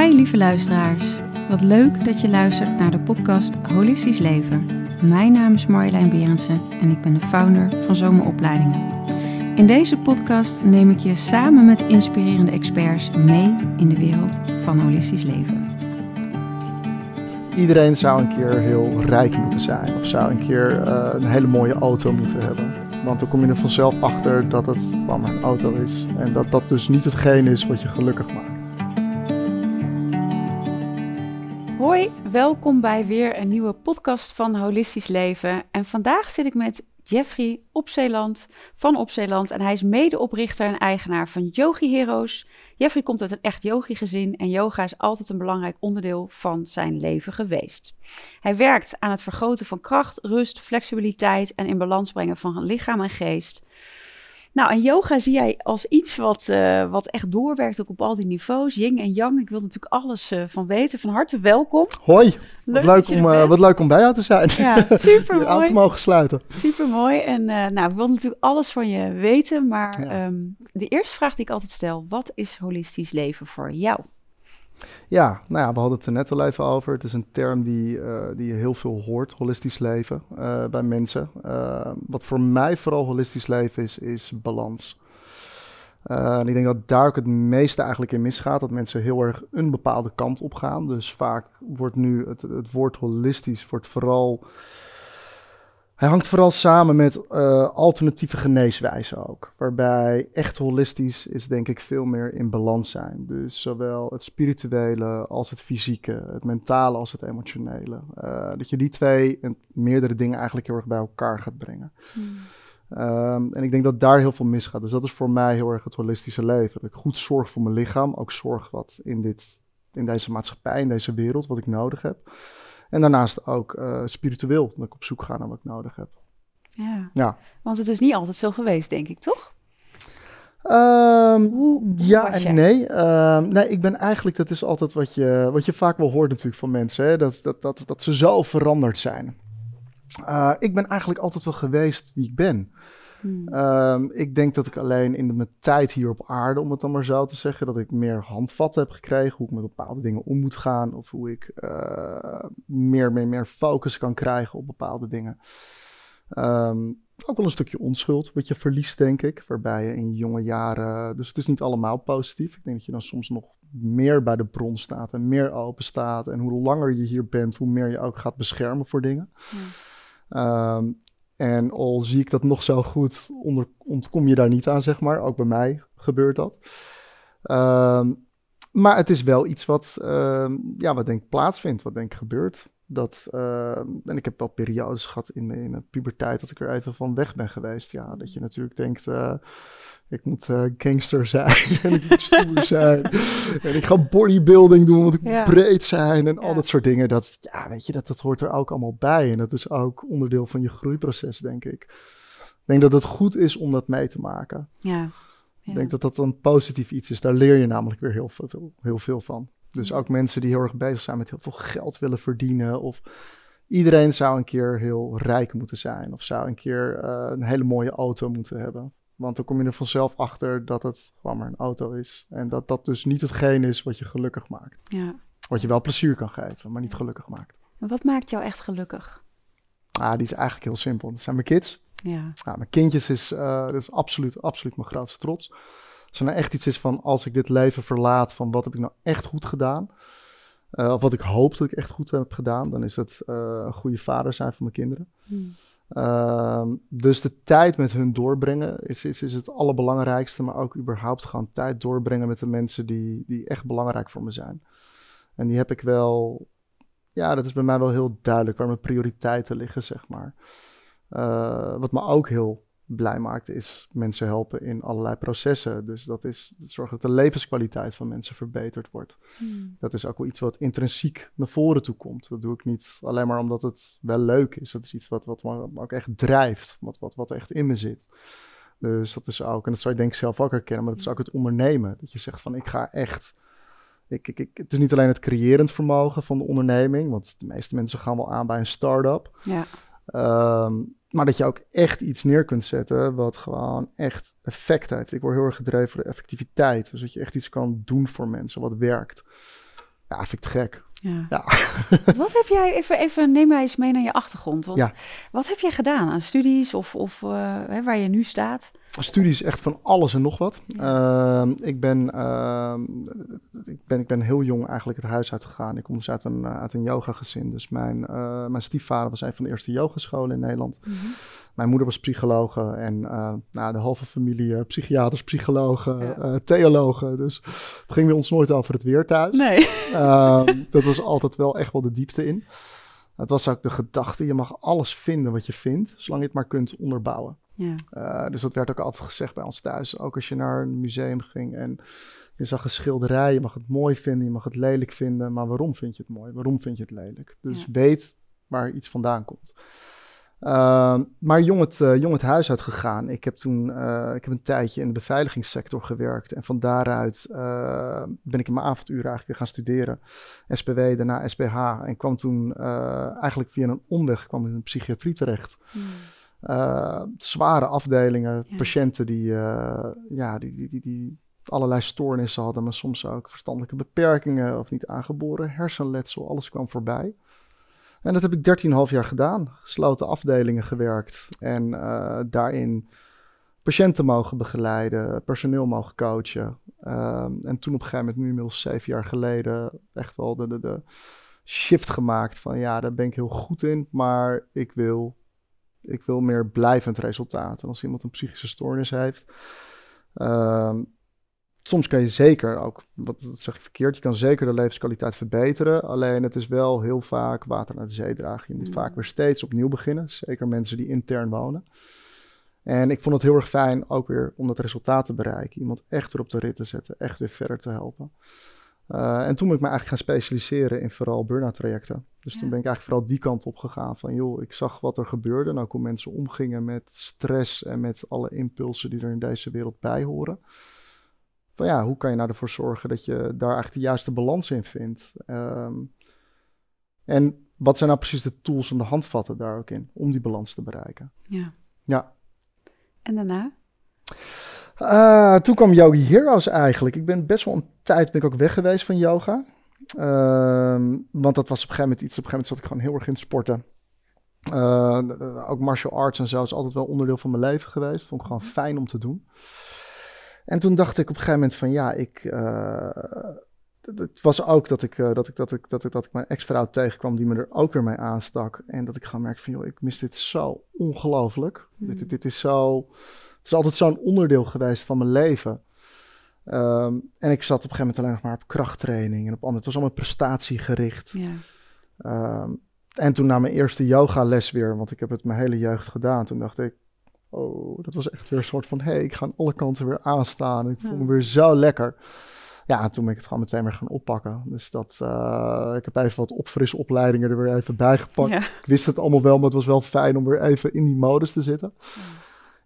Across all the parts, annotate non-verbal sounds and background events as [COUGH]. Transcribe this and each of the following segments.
Hi lieve luisteraars. Wat leuk dat je luistert naar de podcast Holistisch Leven. Mijn naam is Marjolein Berendsen en ik ben de founder van Zomeropleidingen. In deze podcast neem ik je samen met inspirerende experts mee in de wereld van holistisch leven. Iedereen zou een keer heel rijk moeten zijn of zou een keer eh, een hele mooie auto moeten hebben. Want dan kom je er vanzelf achter dat het maar een auto is. En dat dat dus niet hetgeen is wat je gelukkig maakt. Hoi, welkom bij weer een nieuwe podcast van Holistisch Leven. En vandaag zit ik met Jeffrey Opzeeland van Opzeeland. En hij is medeoprichter en eigenaar van Yogi Heroes. Jeffrey komt uit een echt yogi-gezin en yoga is altijd een belangrijk onderdeel van zijn leven geweest. Hij werkt aan het vergroten van kracht, rust, flexibiliteit en in balans brengen van lichaam en geest. Nou, en yoga zie jij als iets wat, uh, wat echt doorwerkt ook op al die niveaus, yin en yang. Ik wil natuurlijk alles uh, van weten. Van harte welkom. Hoi, leuk wat, leuk om, uh, wat leuk om bij jou te zijn. Ja, [LAUGHS] super mooi. aan te mogen sluiten. Super mooi. En nou, ik wil natuurlijk alles van je weten. Maar ja. um, de eerste vraag die ik altijd stel, wat is holistisch leven voor jou? Ja, nou ja, we hadden het er net al even over. Het is een term die, uh, die je heel veel hoort, holistisch leven, uh, bij mensen. Uh, wat voor mij vooral holistisch leven is, is balans. en ik denk dat daar ook het meeste eigenlijk in misgaat. Dat mensen heel erg een bepaalde kant op gaan. Dus vaak wordt nu het, het woord holistisch wordt vooral hij hangt vooral samen met uh, alternatieve geneeswijzen ook. Waarbij echt holistisch is denk ik veel meer in balans zijn. Dus zowel het spirituele als het fysieke, het mentale als het emotionele. Uh, dat je die twee en meerdere dingen eigenlijk heel erg bij elkaar gaat brengen. Hmm. Um, en ik denk dat daar heel veel misgaat. Dus dat is voor mij heel erg het holistische leven. Dat ik goed zorg voor mijn lichaam, ook zorg wat in, dit, in deze maatschappij, in deze wereld, wat ik nodig heb. En daarnaast ook uh, spiritueel, dat ik op zoek ga naar wat ik nodig heb. Ja. ja, want het is niet altijd zo geweest, denk ik, toch? Um, hoe, ja en nee. Um, nee, ik ben eigenlijk, dat is altijd wat je, wat je vaak wel hoort natuurlijk van mensen, hè? Dat, dat, dat, dat ze zo veranderd zijn. Uh, ik ben eigenlijk altijd wel geweest wie ik ben. Hmm. Um, ik denk dat ik alleen in de, mijn tijd hier op aarde, om het dan maar zo te zeggen, dat ik meer handvatten heb gekregen. Hoe ik met bepaalde dingen om moet gaan. Of hoe ik uh, meer, meer, meer focus kan krijgen op bepaalde dingen. Um, ook wel een stukje onschuld, wat je verliest, denk ik. Waarbij je in jonge jaren. Dus het is niet allemaal positief. Ik denk dat je dan soms nog meer bij de bron staat en meer open staat. En hoe langer je hier bent, hoe meer je ook gaat beschermen voor dingen. Ja. Um, en al zie ik dat nog zo goed, onder, ontkom je daar niet aan, zeg maar. Ook bij mij gebeurt dat. Um, maar het is wel iets wat, uh, ja, wat denk ik plaatsvindt, wat denk ik gebeurt. Dat, uh, en ik heb wel periodes gehad in, in mijn puberteit dat ik er even van weg ben geweest. Ja, dat je natuurlijk denkt, uh, ik moet uh, gangster zijn [LAUGHS] en ik moet stoer zijn. en ik ga bodybuilding doen, want ik moet breed zijn en ja. al dat soort dingen. Dat, ja, weet je, dat, dat hoort er ook allemaal bij. En dat is ook onderdeel van je groeiproces, denk ik. Ik denk dat het goed is om dat mee te maken. Ja. ja. Ik denk dat dat een positief iets is. Daar leer je namelijk weer heel veel, heel veel van. Dus ook mensen die heel erg bezig zijn met heel veel geld willen verdienen. Of iedereen zou een keer heel rijk moeten zijn. Of zou een keer uh, een hele mooie auto moeten hebben. Want dan kom je er vanzelf achter dat het gewoon maar een auto is. En dat dat dus niet hetgeen is wat je gelukkig maakt. Ja. Wat je wel plezier kan geven, maar niet gelukkig maakt. En wat maakt jou echt gelukkig? Ah, die is eigenlijk heel simpel. Dat zijn mijn kids. Ja. Nou, mijn kindjes is, uh, dat is absoluut, absoluut mijn grootste trots. Als er nou echt iets is van als ik dit leven verlaat, van wat heb ik nou echt goed gedaan? Uh, of wat ik hoop dat ik echt goed heb gedaan, dan is het uh, een goede vader zijn voor mijn kinderen. Hmm. Uh, dus de tijd met hun doorbrengen is, is, is het allerbelangrijkste, maar ook überhaupt gewoon tijd doorbrengen met de mensen die, die echt belangrijk voor me zijn. En die heb ik wel, ja, dat is bij mij wel heel duidelijk waar mijn prioriteiten liggen, zeg maar. Uh, wat me ook heel blij maakt, is mensen helpen in allerlei processen. Dus dat is dat zorgt dat de levenskwaliteit van mensen verbeterd wordt. Hmm. Dat is ook wel iets wat intrinsiek naar voren toe komt. Dat doe ik niet alleen maar omdat het wel leuk is. Dat is iets wat, wat me ook echt drijft, wat, wat, wat echt in me zit. Dus dat is ook, en dat zou je denk ik zelf ook herkennen, maar dat is ook het ondernemen. Dat je zegt van ik ga echt. Ik, ik, ik, het is niet alleen het creërend vermogen van de onderneming, want de meeste mensen gaan wel aan bij een start-up. Ja. Um, maar dat je ook echt iets neer kunt zetten wat gewoon echt effect heeft. Ik word heel erg gedreven door de effectiviteit. Dus dat je echt iets kan doen voor mensen wat werkt. Ja, vind ik te gek. Ja. ja. wat heb jij, even, even neem mij eens mee naar je achtergrond. ja. Wat heb jij gedaan aan studies of, of uh, hè, waar je nu staat? Studies echt van alles en nog wat. Uh, ik, ben, uh, ik, ben, ik ben heel jong eigenlijk het huis uitgegaan. Ik kom dus uit een, uit een yoga gezin. Dus mijn, uh, mijn stiefvader was een van de eerste yogascholen in Nederland. Mm -hmm. Mijn moeder was psychologe en uh, nou, de halve familie psychiaters, psychologen, ja. theologen. Dus het ging bij ons nooit over het weer thuis. Nee. Ehm, [LAUGHS] dat was altijd wel echt wel de diepte in. Het was ook de gedachte, je mag alles vinden wat je vindt, zolang je het maar kunt onderbouwen. Ja. dus dat werd ook altijd gezegd bij ons thuis. Ook als je naar een museum ging en je zag een schilderij, je mag het mooi vinden, je mag het lelijk vinden. Maar waarom vind je het mooi? Waarom vind je het lelijk? Dus ja. weet waar iets vandaan komt. Uh, maar jong het, uh, jong het huis uitgegaan. Ik heb toen uh, ik heb een tijdje in de beveiligingssector gewerkt. En van daaruit ben ik in mijn avonduren eigenlijk weer gaan studeren. SPW, daarna SPH. En kwam toen eigenlijk via een omweg kwam in de psychiatrie terecht. Hmm. zware afdelingen, ja. patiënten die, ja, die, die, die, die allerlei stoornissen hadden, maar soms ook verstandelijke beperkingen of niet aangeboren hersenletsel. Alles kwam voorbij. En dat heb ik 13,5 jaar gedaan. Gesloten afdelingen gewerkt. En uh, daarin patiënten mogen begeleiden, personeel mogen coachen. En toen op een gegeven moment, nu inmiddels zeven jaar geleden, echt wel de, de, de shift gemaakt van ja, daar ben ik heel goed in, maar ik wil, ik wil meer blijvend resultaat. En als iemand een psychische stoornis heeft, uh, soms kan je zeker ook, wat dat zeg ik verkeerd, je kan zeker de levenskwaliteit verbeteren. Alleen het is wel heel vaak water naar de zee dragen. Je moet mm. vaak weer steeds opnieuw beginnen. Zeker mensen die intern wonen. En ik vond het heel erg fijn ook weer om dat resultaat te bereiken. Iemand echt weer op de rit te zetten, echt weer verder te helpen. Uh, en toen ben ik me eigenlijk gaan specialiseren in vooral burn-out trajecten. Dus ja. toen ben ik eigenlijk vooral die kant op gegaan van joh, ik zag wat er gebeurde en ook hoe mensen omgingen met stress en met alle impulsen die er in deze wereld bij horen van ja, hoe kan je nou ervoor zorgen dat je daar eigenlijk de juiste balans in vindt? Um, en wat zijn nou precies de tools en de handvatten daar ook in om die balans te bereiken? Ja. Ja. En daarna? Uh, toen kwam Yogi Heroes eigenlijk. Ik ben best wel een tijd ben ik ook weg geweest van yoga. Uh, want dat was op een gegeven moment iets. Op een gegeven moment zat ik gewoon heel erg in het sporten. Uh, ook martial arts en zo is altijd wel onderdeel van mijn leven geweest. Vond ik gewoon fijn om te doen. En toen dacht ik op een gegeven moment van ja, ik. Uh, het was ook dat ik, uh, dat ik, dat ik, dat ik, dat ik mijn ex-vrouw tegenkwam die me er ook weer mee aanstak. En dat ik gewoon merkte van joh, ik mis dit zo ongelooflijk. Mm. Dit, dit is zo. Het is altijd zo'n onderdeel geweest van mijn leven. Um, en ik zat op een gegeven moment alleen nog maar op krachttraining en op andere. Het was allemaal prestatiegericht. Yeah. Um, en toen na mijn eerste yogales weer, want ik heb het mijn hele jeugd gedaan, toen dacht ik, oh, dat was echt weer een soort van, hé, hey, ik ga aan alle kanten weer aanstaan. Ik voel me weer zo lekker. Ja, en toen ben ik het gewoon meteen weer gaan oppakken. Dus dat, uh, ik heb even wat opfrisopleidingen er weer even bij gepakt. Ik wist het allemaal wel, maar het was wel fijn om weer even in die modus te zitten. Ja.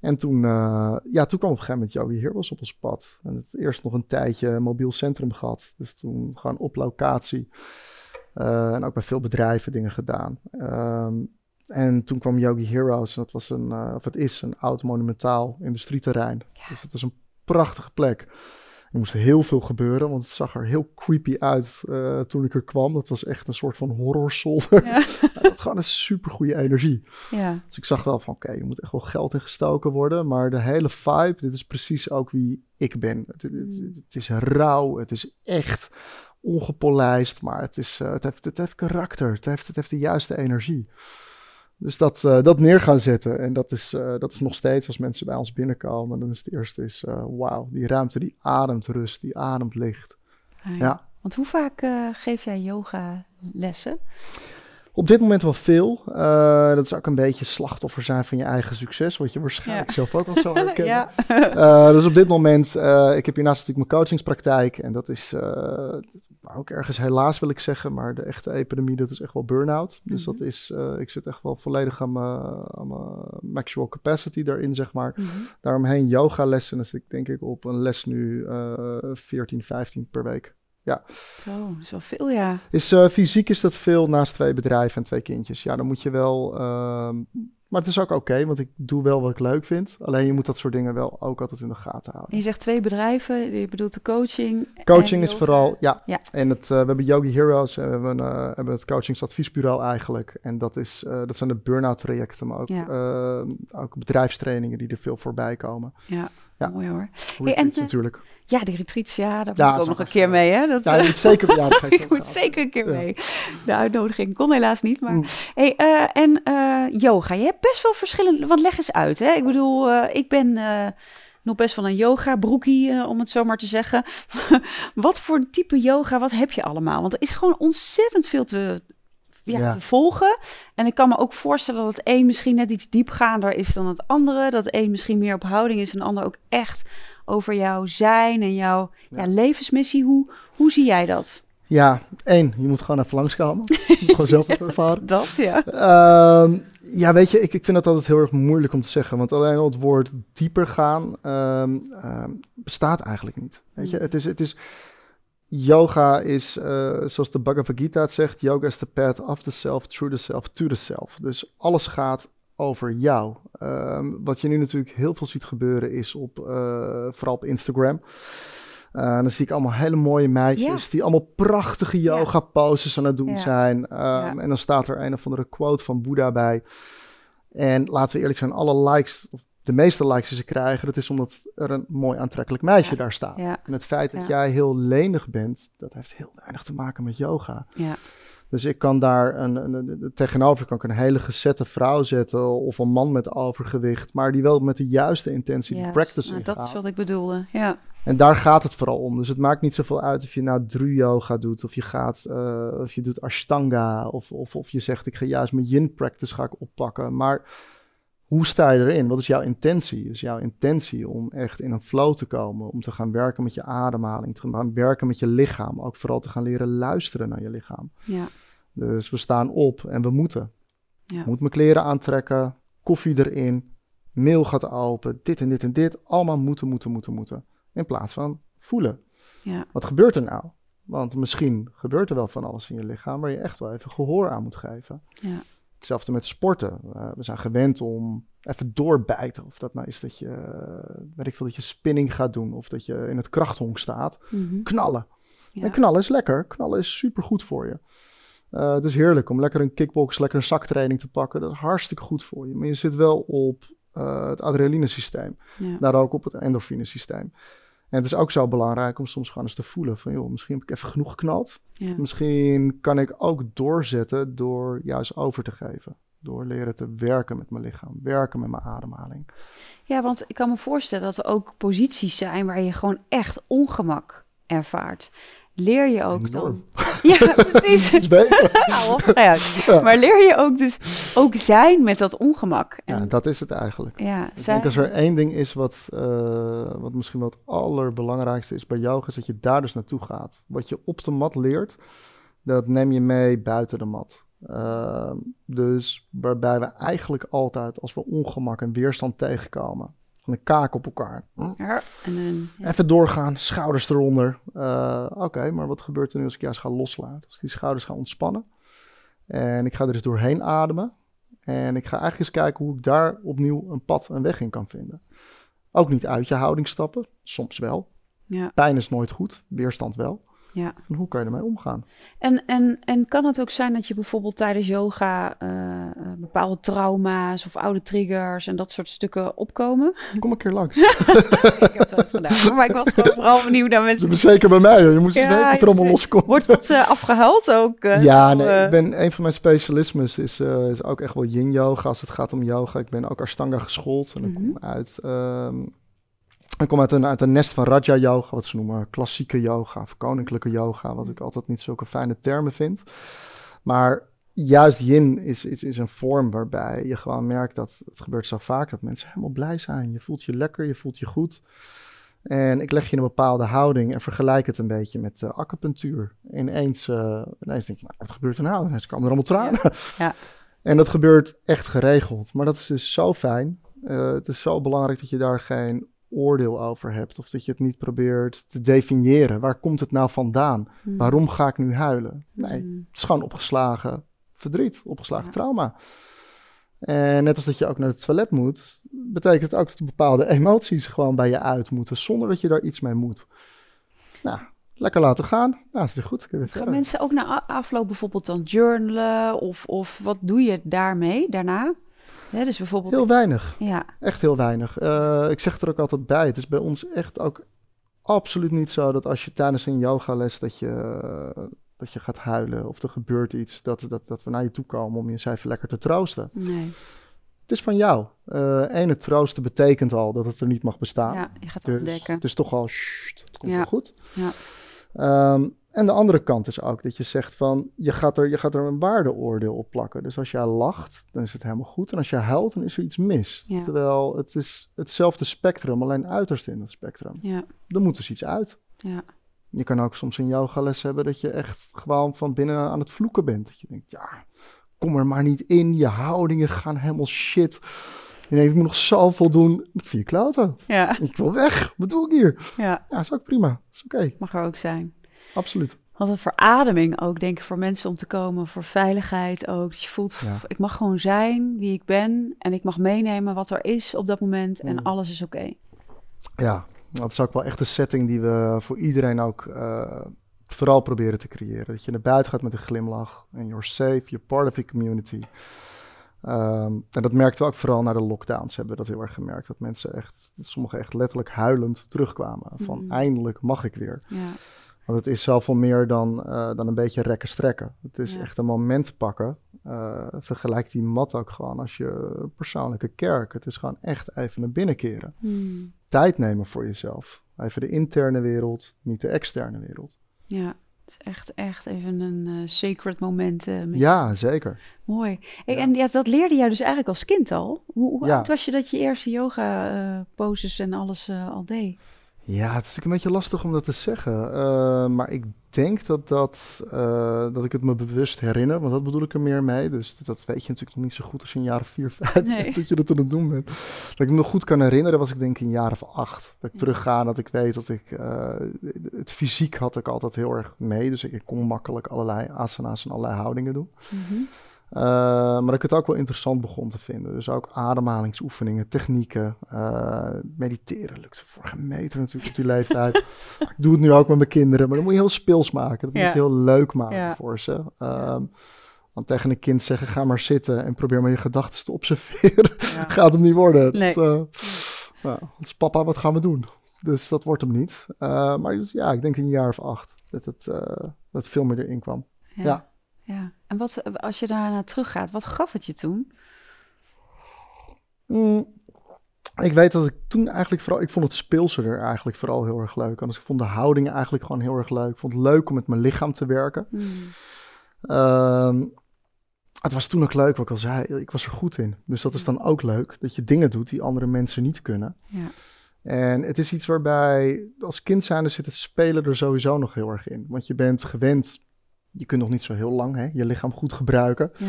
En toen, uh, ja, toen kwam op een gegeven moment Joey Heroes op ons pad. En het eerst nog een tijdje mobiel centrum gehad. Dus toen gewoon op locatie. Uh, en ook bij veel bedrijven dingen gedaan. Um, en toen kwam Yogi Heroes. En dat was een, uh, of het is een oud monumentaal industrieterrein. Ja. Dus het was een prachtige plek. Er moest heel veel gebeuren, want het zag er heel creepy uit uh, toen ik er kwam. Dat was echt een soort van horrorzolder. [LAUGHS] Ja. dat gewoon een super goede energie. Ja. Dus ik zag wel van, oké, okay, er moet echt wel geld in gestoken worden. Maar de hele vibe, dit is precies ook wie ik ben. Het, het, mm. het is rauw, het is echt ongepolijst, maar het, is, uh, het, heeft, het heeft karakter. Het heeft, het heeft de juiste energie. Dus dat, uh, dat neer gaan zetten. En dat is, uh, dat is nog steeds als mensen bij ons binnenkomen. Dan is het eerste is, uh, wauw, die ruimte die ademt rust, die ademt licht. Ah, ja. ja. Want hoe vaak geef jij yoga lessen? Op dit moment wel veel. Dat is ook een beetje slachtoffer zijn van je eigen succes, wat je waarschijnlijk ja. zelf ook wel zo [LAUGHS] herkennen. ja. dus op dit moment, ik heb hiernaast natuurlijk mijn coachingspraktijk en dat is ook ergens helaas wil ik zeggen, maar de echte epidemie, dat is echt wel burn-out. Dus mm -hmm. dat is, ik zit echt wel volledig aan mijn maximum capacity daarin, zeg maar. Mm -hmm. Daaromheen yoga lessen, dus ik denk ik op een les nu 14, 15 per week. Ja. Zo, dat is wel veel, ja. Is, uh, fysiek is dat veel naast twee bedrijven en twee kindjes. Ja, dan moet je wel... Uh, Maar het is ook oké, want ik doe wel wat ik leuk vind. Alleen je moet dat soort dingen wel ook altijd in de gaten houden. je zegt twee bedrijven, je bedoelt de coaching. Coaching is vooral, ja. ja. En het, uh, we hebben Yogi Heroes, we hebben, uh, hebben het coachingsadviesbureau eigenlijk. En dat, is, uh, dat zijn de burn-out trajecten, maar ook, ja. ook bedrijfstrainingen die er veel voorbij komen. Ja, ja. mooi hoor. Hey, en, natuurlijk. Ja, die retreats, ja, daar moet ik ook nog een keer mee. Hè? Dat, ja, je moet zeker, ja, ik [LAUGHS] moet zeker een keer mee. De uitnodiging kon helaas niet. Maar, mm. hey, uh, en uh, yoga, je hebt best wel verschillende... Want leg eens uit, hè? Ik bedoel, uh, ik ben nog best wel een yoga broekie, om het zo maar te zeggen. [LAUGHS] wat voor type yoga, wat heb je allemaal? Want er is gewoon ontzettend veel te, ja, ja, te volgen. En ik kan me ook voorstellen dat het een misschien net iets diepgaander is dan het andere. Dat het een misschien meer op houding is en de ander ook echt over jouw zijn en jouw ja. levensmissie. Hoe, hoe zie jij dat? Ja, één, je moet gewoon even langskomen. [LAUGHS] gewoon zelf ervaren. Dat, ja. Uh, ja, weet je, ik, ik vind het altijd heel erg moeilijk om te zeggen. Want alleen al het woord dieper gaan um, um, bestaat eigenlijk niet. Weet je, mm. het is... Het is Yoga is, uh, zoals de Bhagavad Gita het zegt, yoga is the path of the self, through the self, to the self. Dus alles gaat over jou. Ehm, wat je nu natuurlijk heel veel ziet gebeuren is op, uh, vooral op Instagram. Uh, dan zie ik allemaal hele mooie meisjes die allemaal prachtige yoga poses aan het doen zijn. Um, en dan staat er een of andere quote van Boeddha bij. En laten we eerlijk zijn, alle likes, of de meeste likes die ze krijgen, dat is omdat er een mooi aantrekkelijk meisje daar staat. En het feit dat jij heel lenig bent, dat heeft heel weinig te maken met yoga. Ja. Dus ik kan daar een, een, tegenover kan ik een hele gezette vrouw zetten of een man met overgewicht, maar die wel met de juiste intentie de practice nou, Dat is wat ik bedoelde, ja. En daar gaat het vooral om. Dus het maakt niet zoveel uit of je nou Dru yoga doet, of je gaat, uh, of je doet Ashtanga, of, of, of je zegt ik ga juist mijn Yin practice ga ik oppakken. Maar hoe sta je erin? Wat is jouw intentie? Is jouw intentie om echt in een flow te komen, om te gaan werken met je ademhaling, te gaan werken met je lichaam, ook vooral te gaan leren luisteren naar je lichaam. Ja. Dus we staan op en we moeten. Ja. Moet mijn kleren aantrekken, koffie erin, mail gaat open, dit en dit en dit. Allemaal moeten, moeten, moeten, moeten. In plaats van voelen. Ja. Wat gebeurt er nou? Want misschien gebeurt er wel van alles in je lichaam waar je echt wel even gehoor aan moet geven. Ja. Hetzelfde met sporten. Uh, we zijn gewend om even doorbijten. Of dat nou is dat je, uh, weet ik veel, dat je spinning gaat doen. Of dat je in het krachthonk staat. Mm -hmm. Knallen. Ja. En knallen is lekker. Knallen is super goed voor je. Uh, het is heerlijk om lekker een kickbox, lekker een zaktraining te pakken. Dat is hartstikke goed voor je. Maar je zit wel op uh, het adrenalinesysteem. Ja. Daar ook op het endorfinesysteem. En het is ook zo belangrijk om soms gewoon eens te voelen van... joh, misschien heb ik even genoeg geknald. Ja. Misschien kan ik ook doorzetten door juist over te geven. Door leren te werken met mijn lichaam, werken met mijn ademhaling. Ja, want ik kan me voorstellen dat er ook posities zijn waar je gewoon echt ongemak ervaart leer je ook dan. [LAUGHS] Ja, precies. [LAUGHS] Iets beter. [LAUGHS] ja. Maar leer je ook dus ook zijn met dat ongemak. En ja, dat is het eigenlijk. Ja, ik zijn... denk als er één ding is wat, uh, wat misschien wel het allerbelangrijkste is bij yoga, is dat je daar dus naartoe gaat. Wat je op de mat leert, dat neem je mee buiten de mat. Uh, dus waarbij we eigenlijk altijd, als we ongemak en weerstand tegenkomen, een kaak op elkaar. Hm? Ja, en dan, ja. Even doorgaan, schouders eronder. Uh, Oké, okay, maar wat gebeurt er nu als ik juist ga loslaten? Als die schouders gaan ontspannen. En ik ga er dus doorheen ademen. En ik ga eigenlijk eens kijken hoe ik daar opnieuw een pad, een weg in kan vinden. Ook niet uit je houding stappen, soms wel. Ja. Pijn is nooit goed, weerstand wel. Ja. En hoe kan je ermee omgaan? En, en, en kan het ook zijn dat je bijvoorbeeld tijdens yoga uh, bepaalde trauma's of oude triggers en dat soort stukken opkomen? Kom een keer langs. [LAUGHS] ik heb het wel eens gedaan, maar ik was gewoon vooral benieuwd naar mensen. Zeker bij mij, je moest ja, eens weten wat er allemaal loskomt. Wordt wat uh, afgehuild ook? ja, nee, ik ben, een van mijn specialismes is, is ook echt wel yin yoga als het gaat om yoga. Ik ben ook Ashtanga geschoold en ik mm -hmm. kom uit... Um, ik kom uit een, uit een nest van Raja Yoga, wat ze noemen klassieke yoga of koninklijke yoga, wat ik altijd niet zulke fijne termen vind. Maar juist yin is, is, is een vorm waarbij je gewoon merkt dat het gebeurt zo vaak dat mensen helemaal blij zijn. Je voelt je lekker, je voelt je goed. En ik leg je in een bepaalde houding en vergelijk het een beetje met uh, acupunctuur. Ineens, uh, ineens denk je, nou, wat gebeurt er nou? Ineens komen er allemaal tranen. Ja. ja. En dat gebeurt echt geregeld. Maar dat is dus zo fijn. Uh, het is zo belangrijk dat je daar geen oordeel over hebt. Of dat je het niet probeert te definiëren. Waar komt het nou vandaan? Hmm. Waarom ga ik nu huilen? Nee, Hmm. het is gewoon opgeslagen verdriet, opgeslagen Ja. trauma. En net als dat je ook naar het toilet moet, betekent het ook dat bepaalde emoties gewoon bij je uit moeten, zonder dat je daar iets mee moet. Nou, lekker laten gaan. Nou, is weer goed. Gaan mensen ook na afloop bijvoorbeeld dan journalen? Of, of wat doe je daarmee daarna? Dus bijvoorbeeld... Heel weinig. Ja. Echt heel weinig. Uh, ik zeg er ook altijd bij. Het is bij ons echt ook absoluut niet zo dat als je tijdens een yogales dat je, dat je gaat huilen of er gebeurt iets, dat, dat, dat we naar je toe komen om je eens even lekker te troosten. Nee. Het is van jou. Uh, ene troosten betekent al dat het er niet mag bestaan. Ja, je gaat dus ontdekken. Het is toch al, het komt wel goed. Ja. Um, en de andere kant is ook dat je zegt van, je gaat, er, je gaat er een waardeoordeel op plakken. Dus als jij lacht, dan is het helemaal goed. En als je huilt, dan is er iets mis. Terwijl het is hetzelfde spectrum, alleen uiterst in het spectrum. Ja. Er moet dus iets uit. Ja. Je kan ook soms een yogales hebben dat je echt gewoon van binnen aan het vloeken bent. Dat je denkt, ja, kom er maar niet in. Je houdingen gaan helemaal shit. Je denkt, ik moet nog zoveel doen. Dat vind je kloten. Ja. Ik wil weg. Wat doe ik hier? Ja. Ja, is ook prima. Dat is oké. Mag er ook zijn. Absoluut. Wat een verademing ook, denk ik, voor mensen om te komen. Voor veiligheid ook. Dat je voelt, ik mag gewoon zijn wie ik ben. En ik mag meenemen wat er is op dat moment. En mm. alles is oké. Ja, dat is ook wel echt een setting die we voor iedereen ook uh, vooral proberen te creëren. Dat je naar buiten gaat met een glimlach. En you're safe, you're part of your community. Ehm, en dat merkten we ook vooral na de lockdowns. Hebben we dat heel erg gemerkt. Dat mensen echt, sommigen echt letterlijk huilend terugkwamen. Van mm. eindelijk mag ik weer. Ja. Want het is zoveel meer dan, uh, dan een beetje rekken strekken. Het is echt een moment pakken. Uh, vergelijk die mat ook gewoon als je persoonlijke kerk. Het is gewoon echt even naar binnen keren. Hmm. Tijd nemen voor jezelf. Even de interne wereld, niet de externe wereld. Ja, het is echt, echt even een uh, sacred moment. ja, zeker. Mooi. En ja, dat leerde jij dus eigenlijk als kind al. Hoe, hoe oud was je dat je eerste yoga poses en alles al deed? Ja, het is een beetje lastig om dat te zeggen. Uh, maar ik denk dat, dat, uh, dat ik het me bewust herinner, want dat bedoel ik er meer mee. Dus dat weet je natuurlijk nog niet zo goed als je een jaar of vier, vijf nee. [LAUGHS] dat je dat aan het doen bent. Dat ik me goed kan herinneren was ik denk een jaar of acht. Dat ik terugga, dat ik weet dat ik... Uh, het fysiek had ik altijd heel erg mee. Dus ik, kon makkelijk allerlei asana's en allerlei houdingen doen. Mm -hmm. Uh, maar ik het ook wel interessant begon te vinden. Dus ook ademhalingsoefeningen, technieken, uh, mediteren lukt voor geen meter natuurlijk op die leeftijd. [LAUGHS] ik doe het nu ook met mijn kinderen, maar dan moet je heel speels maken. Dat moet je heel leuk maken voor ze. Um, want tegen een kind zeggen, ga maar zitten en probeer maar je gedachten te observeren. [LAUGHS] Gaat hem niet worden. Nee. Dat, uh, nou, is papa, wat gaan we doen? Dus dat wordt hem niet. maar dus, ja, ik denk een jaar of acht dat het, dat veel meer erin kwam. ja. Ja, en wat, als je daarna teruggaat, wat gaf het je toen? Mm, ik weet dat ik toen eigenlijk vooral, ik vond het speelse er eigenlijk vooral heel erg leuk. Anders ik vond de houdingen eigenlijk gewoon heel erg leuk. Ik vond het leuk om met mijn lichaam te werken. Mm. Ehm, het was toen ook leuk, wat ik al zei, ik was er goed in. Dus dat is dan ook leuk, dat je dingen doet die andere mensen niet kunnen. Ja. En het is iets waarbij, als kind zijnde zit het spelen er sowieso nog heel erg in. Want je bent gewend je kunt nog niet zo heel lang hè, je lichaam goed gebruiken. Ja.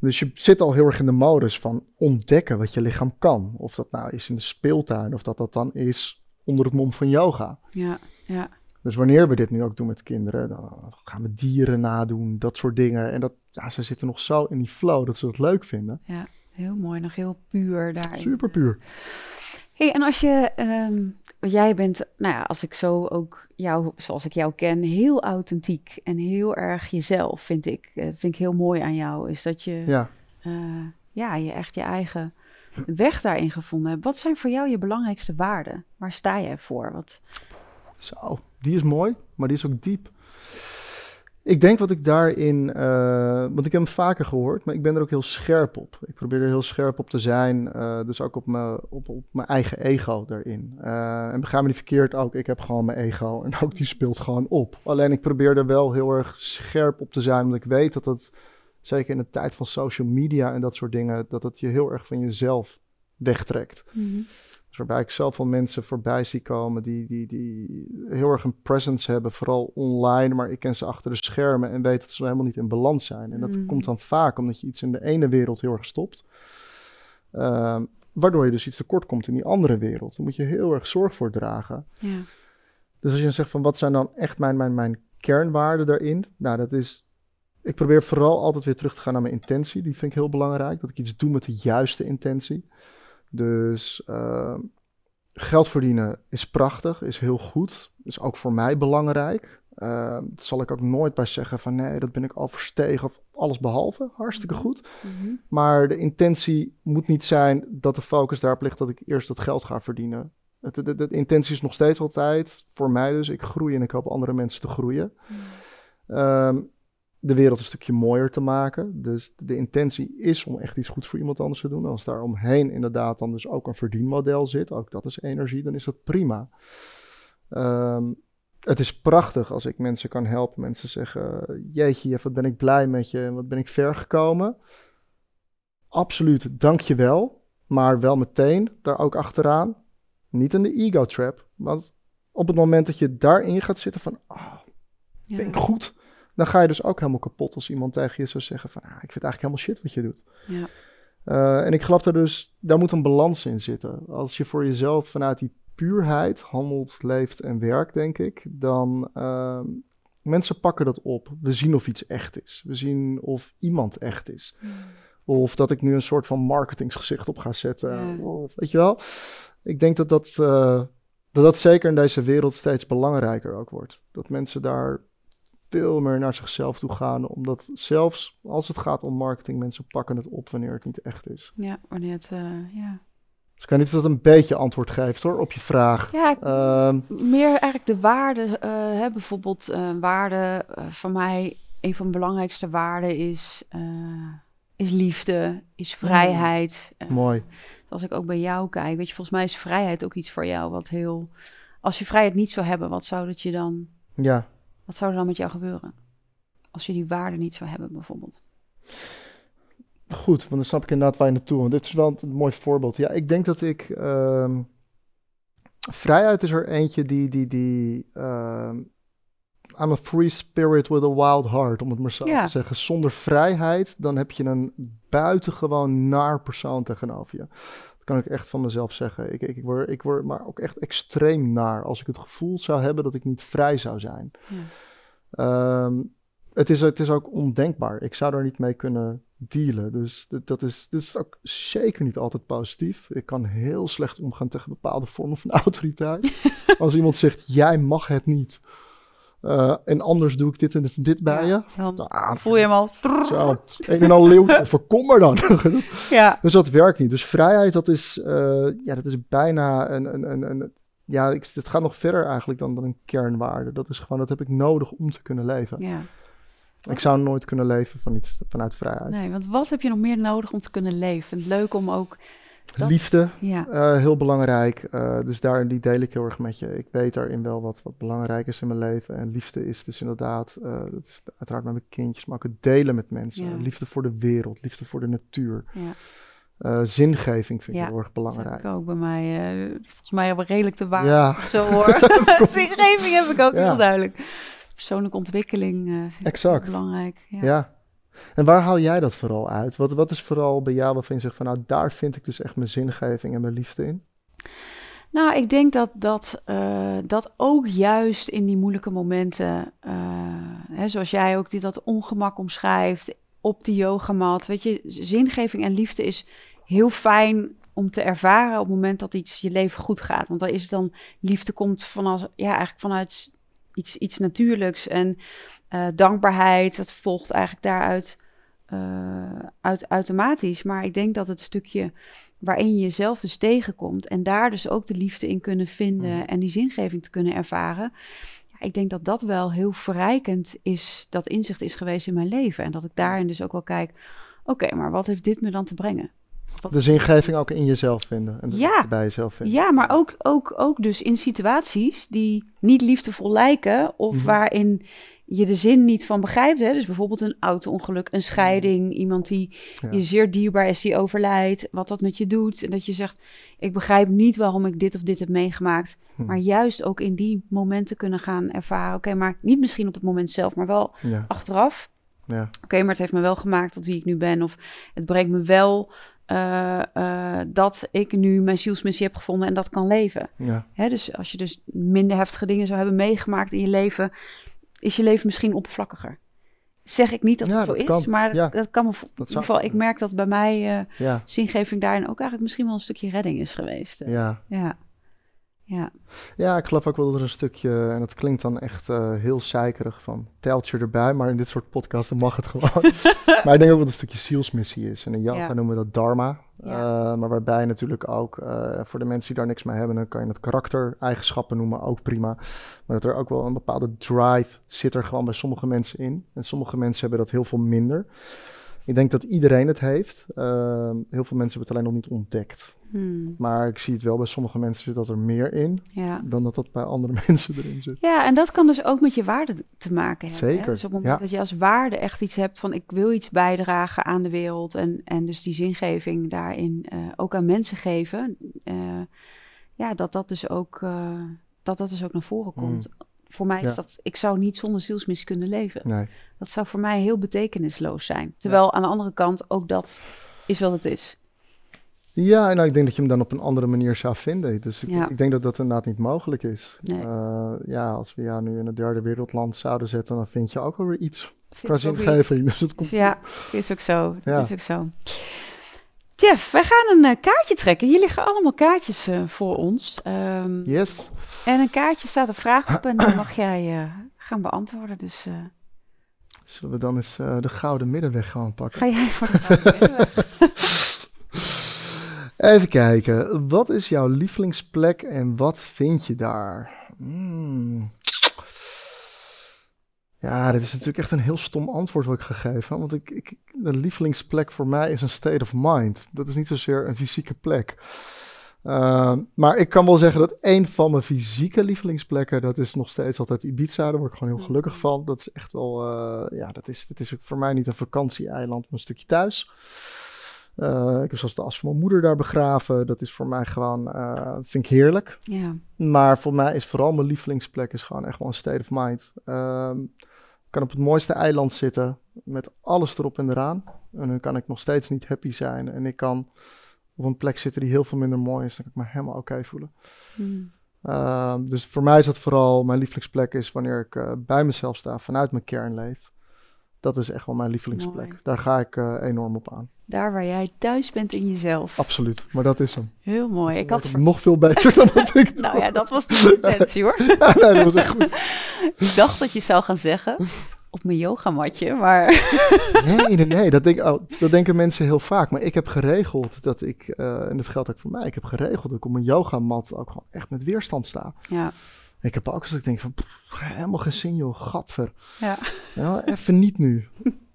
Dus je zit al heel erg in de modus van ontdekken wat je lichaam kan. Of dat nou is in de speeltuin, of dat dat dan is onder het mom van yoga. Ja, ja. Dus wanneer we dit nu ook doen met kinderen, dan gaan we dieren nadoen, dat soort dingen. En dat, ja, ze zitten nog zo in die flow dat ze het leuk vinden. Ja, heel mooi, nog heel puur daarin. Super puur. Hey, en als je, um, jij bent, nou ja, als ik zo ook jou, zoals ik jou ken, heel authentiek en heel erg jezelf, vind ik, uh, vind ik heel mooi aan jou, is dat je, ja, uh, ja je echt je eigen weg daarin gevonden hebt. Wat zijn voor jou je belangrijkste waarden? Waar sta jij voor? Wat... Zo, die is mooi, maar die is ook diep. Ik denk wat ik daarin, uh, want ik heb hem vaker gehoord, maar ik ben er ook heel scherp op. Ik probeer er heel scherp op te zijn, uh, dus ook op mijn, op, op mijn eigen ego daarin. Uh, en begrijp me niet verkeerd ook, ik heb gewoon mijn ego [LAUGHS] en ook die speelt gewoon op. Alleen ik probeer er wel heel erg scherp op te zijn, omdat ik weet dat het, zeker in de tijd van social media en dat soort dingen, dat het je heel erg van jezelf wegtrekt. Mm dus waarbij ik zoveel mensen voorbij zie komen die, die, die heel erg een presence hebben, vooral online, maar ik ken ze achter de schermen en weet dat ze helemaal niet in balans zijn. En dat mm. komt dan vaak omdat je iets in de ene wereld heel erg stopt, uh, waardoor je dus iets tekort komt in die andere wereld. Daar moet je heel erg zorg voor dragen. Ja. Dus als je dan zegt van wat zijn dan echt mijn, mijn, mijn kernwaarden daarin, nou dat is ik probeer vooral altijd weer terug te gaan naar mijn intentie. Die vind ik heel belangrijk. Dat ik iets doe met de juiste intentie. Dus uh, geld verdienen is prachtig, is heel goed. Is ook voor mij belangrijk. Uh, zal ik ook nooit bij zeggen van nee, dat ben ik al verstegen of alles behalve. Hartstikke goed. Mhm. Maar de intentie moet niet zijn dat de focus daarop ligt dat ik eerst dat geld ga verdienen. De, de, de, intentie is nog steeds altijd, voor mij dus, ik groei en ik hoop andere mensen te groeien. Mm de wereld een stukje mooier te maken. Dus de intentie is om echt iets goeds voor iemand anders te doen. Als daar omheen inderdaad dan dus ook een verdienmodel zit, ook dat is energie, dan is dat prima. Um, het is prachtig als ik mensen kan helpen. Mensen zeggen, jeetje, wat ben ik blij met je en wat ben ik ver gekomen. Absoluut, dank je wel. Maar wel meteen daar ook achteraan. Niet in de ego trap. Want op het moment dat je daarin gaat zitten van, ah, ben ik goed? Dan ga je dus ook helemaal kapot als iemand tegen je zou zeggen van, ah, ik vind eigenlijk helemaal shit wat je doet. Ja. Uh, en ik geloof er dus, daar moet een balans in zitten. Als je voor jezelf vanuit die puurheid handelt, leeft en werkt, denk ik, dan uh, mensen pakken dat op. We zien of iets echt is. We zien of iemand echt is. Hmm. Of dat ik nu een soort van marketingsgezicht op ga zetten. Of, weet je wel? Ik denk dat dat, uh, dat dat zeker in deze wereld steeds belangrijker ook wordt. Dat mensen daar veel meer naar zichzelf toe gaan. Omdat zelfs als het gaat om marketing, mensen pakken het op wanneer het niet echt is. Ja, wanneer het, uh, ja. Dus ik kan niet of dat een beetje antwoord geeft hoor, op je vraag. Ja, ehm, meer eigenlijk de waarde. Uh, hè, bijvoorbeeld uh, waarde van mij, een van de belangrijkste waarden is, is liefde, is vrijheid. Mooi. Als ik ook bij jou kijk, weet je, volgens mij is vrijheid ook iets voor jou wat heel... Als je vrijheid niet zou hebben, wat zou dat je dan... Ja, wat zou er dan met jou gebeuren? Als je die waarde niet zou hebben, bijvoorbeeld. Goed, want dan snap ik inderdaad waar je naartoe. Want dit is wel een mooi voorbeeld. Ja, ik denk dat ik. Uh, vrijheid is er eentje die. die, die uh, I'm a free spirit with a wild heart, om het maar zo te zeggen. Zonder vrijheid, dan heb je een buitengewoon naar persoon tegenover je. Dat kan ik echt van mezelf zeggen. Ik, ik, ik, word, ik word maar ook echt extreem naar als ik het gevoel zou hebben dat ik niet vrij zou zijn. Ja. Ehm, het, is, het is ook ondenkbaar. Ik zou daar niet mee kunnen dealen. Dus dat, is, dat is ook zeker niet altijd positief. Ik kan heel slecht omgaan tegen bepaalde vormen van [LAUGHS] autoriteit. [LAUGHS] Als iemand zegt, jij mag het niet. Uh, en anders doe ik dit en dit, bij je. Dan ah, voel je hem al. Zo, een en al leeuw. [LAUGHS] Voorkom maar dan. [LAUGHS] ja. Dus dat werkt niet. Dus vrijheid, dat is, uh, ja, dat is bijna een, een, een, een ja, ik, het gaat nog verder eigenlijk dan, dan een kernwaarde. Dat is gewoon, dat heb ik nodig om te kunnen leven. Ja. Ik zou nooit kunnen leven van iets, vanuit vrijheid. Nee, want wat heb je nog meer nodig om te kunnen leven? Leuk om ook Liefde, ja. Uh, heel belangrijk. Uh, dus daar die deel ik heel erg met je. Ik weet daarin wel wat, wat belangrijk is in mijn leven. En liefde is dus inderdaad, uh, dat is uiteraard met mijn kindjes, maar ook het delen met mensen. Ja. Liefde voor de wereld, liefde voor de natuur. Ja. zingeving vind ik heel erg belangrijk. Dat ook bij mij. volgens mij hebben we redelijk te waar. Ja. [LAUGHS] Zo hoor. [LAUGHS] [LAUGHS] zingeving heb ik ook heel duidelijk. Persoonlijke ontwikkeling exact. belangrijk. ja. En waar haal jij dat vooral uit? Wat, wat is vooral bij jou waarvan je zegt van nou daar vind ik dus echt mijn zingeving en mijn liefde in? Nou, ik denk dat dat, uh, dat ook juist in die moeilijke momenten, uh, hè, zoals jij ook die, dat ongemak omschrijft, op die yogamat, weet je, zingeving en liefde is heel fijn om te ervaren op het moment dat iets je leven goed gaat. Want dan is het dan, liefde komt vanaf, ja, eigenlijk vanuit iets, iets natuurlijks. En uh, dankbaarheid, dat volgt eigenlijk daaruit uh, uit, automatisch. Maar ik denk dat het stukje waarin je jezelf dus tegenkomt en daar dus ook de liefde in kunnen vinden mm. en die zingeving te kunnen ervaren. Ja, ik denk dat dat wel heel verrijkend is, dat inzicht is geweest in mijn leven. En dat ik daarin dus ook wel kijk, oké, maar wat heeft dit me dan te brengen? de zingeving ook in jezelf vinden. En ja, bij jezelf vinden. Ja, maar ook, ook, ook dus in situaties die niet liefdevol lijken. Of mhm. waarin je de zin niet van begrijpt. Hè? Dus bijvoorbeeld een auto-ongeluk, een scheiding, iemand die je zeer dierbaar is, die overlijdt, wat dat met je doet. En dat je zegt, ik begrijp niet waarom ik dit of dit heb meegemaakt. Hm. Maar juist ook in die momenten kunnen gaan ervaren. Oké, maar niet misschien op het moment zelf, maar wel achteraf. Ja. Oké, maar het heeft me wel gemaakt tot wie ik nu ben. Of het brengt me wel uh, uh, dat ik nu mijn zielsmissie heb gevonden en dat kan leven. Ja. Hè, dus als je dus minder heftige dingen zou hebben meegemaakt in je leven, is je leven misschien oppervlakkiger. Zeg ik niet dat het zo is, maar dat, dat kan me in ieder geval. Ik merk dat bij mij uh, zingeving daarin ook eigenlijk misschien wel een stukje redding is geweest. Ja. ja. Ja. ja, ik geloof ook wel dat er een stukje, en dat klinkt dan echt uh, heel zeikerig van teltje erbij, maar in dit soort podcasten mag het gewoon. [LAUGHS] maar ik denk ook dat het een stukje zielsmissie is. En in yoga noemen we dat dharma. Uh, maar waarbij natuurlijk ook, uh, voor de mensen die daar niks mee hebben, dan kan je het karaktereigenschappen noemen, ook prima. Maar dat er ook wel een bepaalde drive zit er gewoon bij sommige mensen in. En sommige mensen hebben dat heel veel minder. Ik denk dat iedereen het heeft. Ehm, heel veel mensen hebben het alleen nog niet ontdekt. Hmm. Maar ik zie het wel bij sommige mensen zit dat er meer in ja. dan dat dat bij andere [LAUGHS] mensen erin zit. Ja, en dat kan dus ook met je waarde te maken hebben. Zeker. Hè? Dus op het moment dat je als waarde echt iets hebt van ik wil iets bijdragen aan de wereld en, en dus die zingeving daarin uh, ook aan mensen geven, uh, ja, dat dat dus ook, uh, dat dat dus ook naar voren komt. Hmm. Voor mij is dat, ik zou niet zonder zielsmissie kunnen leven. Nee. Dat zou voor mij heel betekenisloos zijn. Terwijl aan de andere kant ook dat is wat het is. Ja, nou, ik denk dat je hem dan op een andere manier zou vinden. Dus ik, ik denk dat dat inderdaad niet mogelijk is. Uh, ja, als we jou nu in het derde wereldland zouden zetten, dan vind je ook wel weer iets qua zingeving. [LAUGHS] Dus het komt ja, is ook zo. Ja. is ook zo. Jeff, wij gaan een uh, kaartje trekken. Hier liggen allemaal kaartjes uh, voor ons. Um, yes. En een kaartje staat een vraag op en dan [CLEARS THROAT] mag jij gaan beantwoorden. Dus... Zullen we dan eens de gouden middenweg gaan pakken? Ga jij voor de gouden middenweg? [LAUGHS] Even kijken. Wat is jouw lievelingsplek en wat vind je daar? Hmm. Ja, dit is natuurlijk echt een heel stom antwoord wat ik gegeven. Want ik, ik, de lievelingsplek voor mij is een state of mind. Dat is niet zozeer een fysieke plek. Uh, maar ik kan wel zeggen dat een van mijn fysieke lievelingsplekken, dat is nog steeds altijd Ibiza. Daar word ik gewoon heel gelukkig van. Dat is echt wel, uh, ja, dat is, dat is voor mij niet een vakantieeiland, maar een stukje thuis. Uh, ik heb zelfs de as van mijn moeder daar begraven. Dat is voor mij gewoon, uh, dat vind ik heerlijk. Ja. Maar voor mij is vooral mijn lievelingsplek is gewoon echt wel een state of mind. Ik kan op het mooiste eiland zitten met alles erop en eraan. En dan kan ik nog steeds niet happy zijn. En ik kan op een plek zitten die heel veel minder mooi is. Dan kan ik me helemaal oké voelen. Hmm. Ehm, dus voor mij is dat vooral, mijn lievelingsplek is wanneer ik uh, bij mezelf sta, vanuit mijn kern leef. Dat is echt wel mijn lievelingsplek. Daar ga ik uh, enorm op aan. Daar waar jij thuis bent in jezelf. Absoluut, maar dat is hem. Heel mooi. Ik had nog veel beter dan dat ik [LAUGHS] Nou ja, dat was de intentie hoor. [LAUGHS] ja, nee, dat was echt goed. [LAUGHS] ik dacht dat je zou gaan zeggen op mijn yogamatje, maar... nee, nee, nee, dat, denk, oh, dat denken mensen heel vaak. Maar ik heb geregeld dat ik, uh, en dat geldt ook voor mij, ik heb geregeld dat ik op mijn yogamat ook gewoon echt met weerstand sta. Ja. Ik heb ook dat ik denk van, pff, helemaal geen zin joh, gadver. Ja. ja. Even niet nu.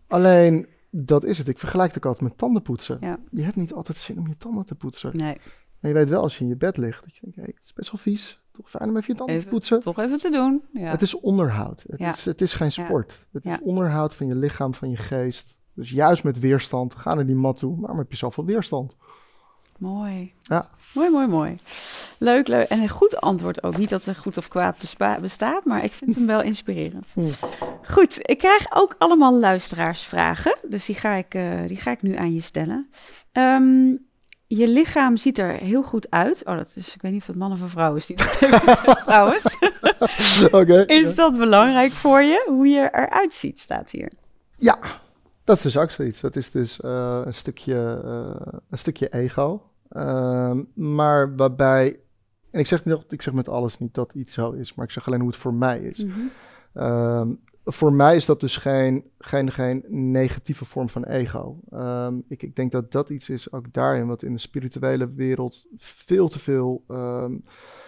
Alleen, dat is het. Ik vergelijk het ook altijd met tandenpoetsen. Ja. Je hebt niet altijd zin om je tanden te poetsen. Nee. Maar je weet wel als je in je bed ligt, dat je denkt, hey, het is best wel vies. Toch fijn om even je tanden te poetsen. Toch even te doen. Ja. Het is onderhoud. Het, ja. is, het is geen sport. Het is onderhoud van je lichaam, van je geest. Dus juist met weerstand, ga naar die mat toe. Waarom heb je zoveel weerstand? Mooi. Ja. Mooi, mooi, mooi. Leuk, leuk. En een goed antwoord ook. Niet dat er goed of kwaad bestaat, maar ik vind hem wel inspirerend. Hm. Goed, ik krijg ook allemaal luisteraarsvragen. Dus die ga ik, uh, die ga ik nu aan je stellen. Um, je lichaam ziet er heel goed uit. Oh, dat is, ik weet niet of dat man of een vrouw is die dat heeft gezegd, [LAUGHS] trouwens. Oké. is dat belangrijk voor je, hoe je eruit ziet, staat hier. Ja, dat is dus ook zoiets. Dat is dus uh, een, stukje, uh, een stukje ego. Uh, maar waarbij, en ik zeg, niet, ik zeg met alles niet dat iets zo is, maar ik zeg alleen hoe het voor mij is. Mm -hmm. Voor mij is dat dus geen, geen, geen negatieve vorm van ego. Um, ik, ik denk dat dat iets is, ook daarin, wat in de spirituele wereld veel te veel um,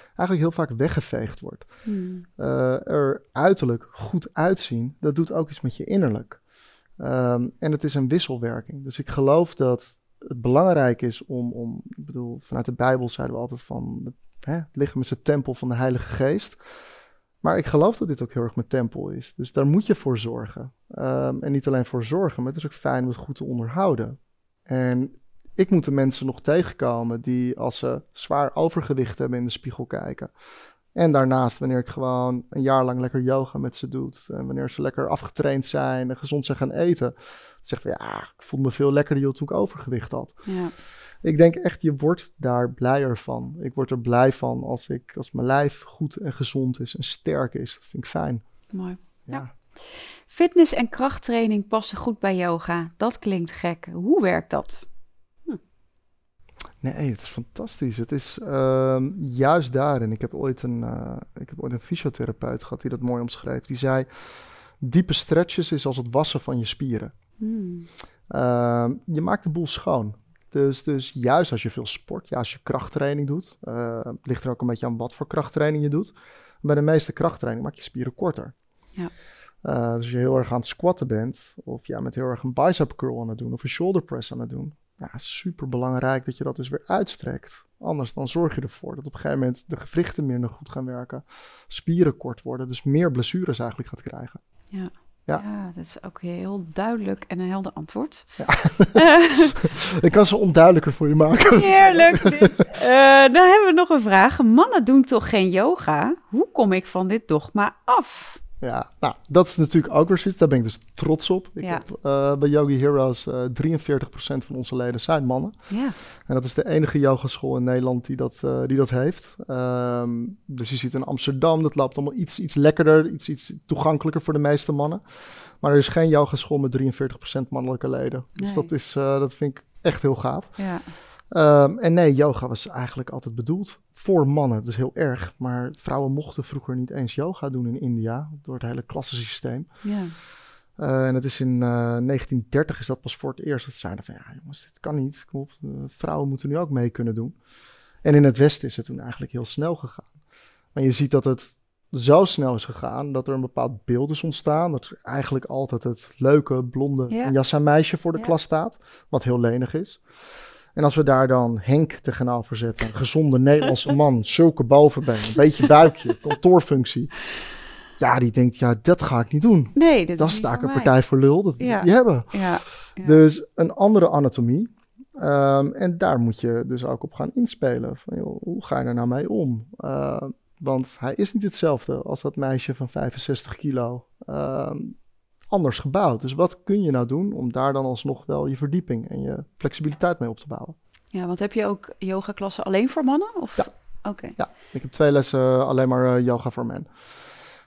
eigenlijk heel vaak weggeveegd wordt. Mm. Uh, er uiterlijk goed uitzien, dat doet ook iets met je innerlijk. Um, en het is een wisselwerking. Dus ik geloof dat het belangrijk is om, om ik bedoel, vanuit de Bijbel zeiden we altijd van, hè, het lichaam is het tempel van de Heilige Geest. Maar ik geloof dat dit ook heel erg mijn tempel is. Dus daar moet je voor zorgen. Um, en niet alleen voor zorgen, maar het is ook fijn om het goed te onderhouden. En ik moet de mensen nog tegenkomen die als ze zwaar overgewicht hebben in de spiegel kijken. En daarnaast, wanneer ik gewoon een jaar lang lekker yoga met ze doe. En wanneer ze lekker afgetraind zijn en gezond zijn gaan eten. Zeg van ja, ik voel me veel lekkerder toen ik overgewicht had. Ja. Ik denk echt, je wordt daar blijer van. Ik word er blij van als, ik, als mijn lijf goed en gezond is en sterk is. Dat vind ik fijn. Mooi. Ja. Fitness en krachttraining passen goed bij yoga. Dat klinkt gek. Hoe werkt dat? Nee, het is fantastisch. Het is uh, juist daarin. Ik heb, ooit een, uh, ik heb ooit een fysiotherapeut gehad die dat mooi omschreef. Die zei: diepe stretches is als het wassen van je spieren. Hmm. Uh, je maakt de boel schoon. Dus, dus juist als je veel sport, ja, als je krachttraining doet, uh, ligt er ook een beetje aan wat voor krachttraining je doet. Bij de meeste krachttraining maak je spieren korter. Ja. Uh, dus als je heel erg aan het squatten bent, of ja, met heel erg een bicep curl aan het doen, of een shoulder press aan het doen, ja, super belangrijk dat je dat dus weer uitstrekt. Anders dan zorg je ervoor dat op een gegeven moment de gewrichten minder goed gaan werken, spieren kort worden, dus meer blessures eigenlijk gaat krijgen. Ja. Ja. dat is ook heel duidelijk en een helder antwoord. Ja. [LAUGHS] ik kan ze onduidelijker voor je maken. Heerlijk. Dit. Uh, dan hebben we nog een vraag. Mannen doen toch geen yoga? Hoe kom ik van dit dogma af? Ja, nou, dat is natuurlijk ook weer zoiets. Daar ben ik dus trots op. Ik heb, uh, bij Yogi Heroes uh, eh, 43% van onze leden zijn mannen. Ja. En dat is de enige yogaschool in Nederland die dat, uh, die dat heeft. Um, dus je ziet in Amsterdam, dat loopt allemaal iets, iets lekkerder, iets, iets toegankelijker voor de meeste mannen. Maar er is geen yogaschool met 43% mannelijke leden. Dus dat, is, dat vind ik echt heel gaaf. Ja. Um, en nee, yoga was eigenlijk altijd bedoeld voor mannen. Dus heel erg. Maar vrouwen mochten vroeger niet eens yoga doen in India. Door het hele klassensysteem. Ja. Uh, en het is in uh, eh, 1930 is dat pas voor het eerst. Dat zeiden van ja jongens, dit kan niet. Kom op, vrouwen moeten nu ook mee kunnen doen. En in het Westen is het toen eigenlijk heel snel gegaan. Maar je ziet dat het zo snel is gegaan dat er een bepaald beeld is ontstaan. Dat er eigenlijk altijd het leuke, blonde ja. jassa meisje voor de klas staat. Wat heel lenig is. En als we daar dan Henk tegenover zetten, een gezonde Nederlandse man, zulke bovenbeen, een beetje buikje, kantoorfunctie. Ja, die denkt, ja, dat ga ik niet doen. Nee, dat Dan is sta ik een partij voor lul, dat ja. je hebben. Ja, ja. Dus een andere anatomie. Um, en daar moet je dus ook op gaan inspelen. Van, joh, hoe ga je er nou mee om? Uh, want hij is niet hetzelfde als dat meisje van 65 kilo. Uh, anders gebouwd. Dus wat kun je nou doen om daar dan alsnog wel je verdieping en je flexibiliteit mee op te bouwen? Ja, want heb je ook yoga-klassen alleen voor mannen? Of? Ja. Oké. Ja, ik heb twee lessen alleen maar uh, yoga voor men.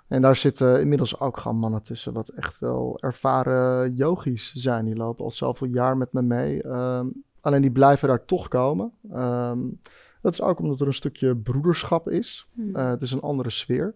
En daar zitten inmiddels ook gewoon mannen tussen, wat echt wel ervaren yogis zijn. Die lopen al zoveel jaar met me mee. Um, alleen die blijven daar toch komen. Um, dat is ook omdat er een stukje broederschap is. Hmm. Uh, het is een andere sfeer.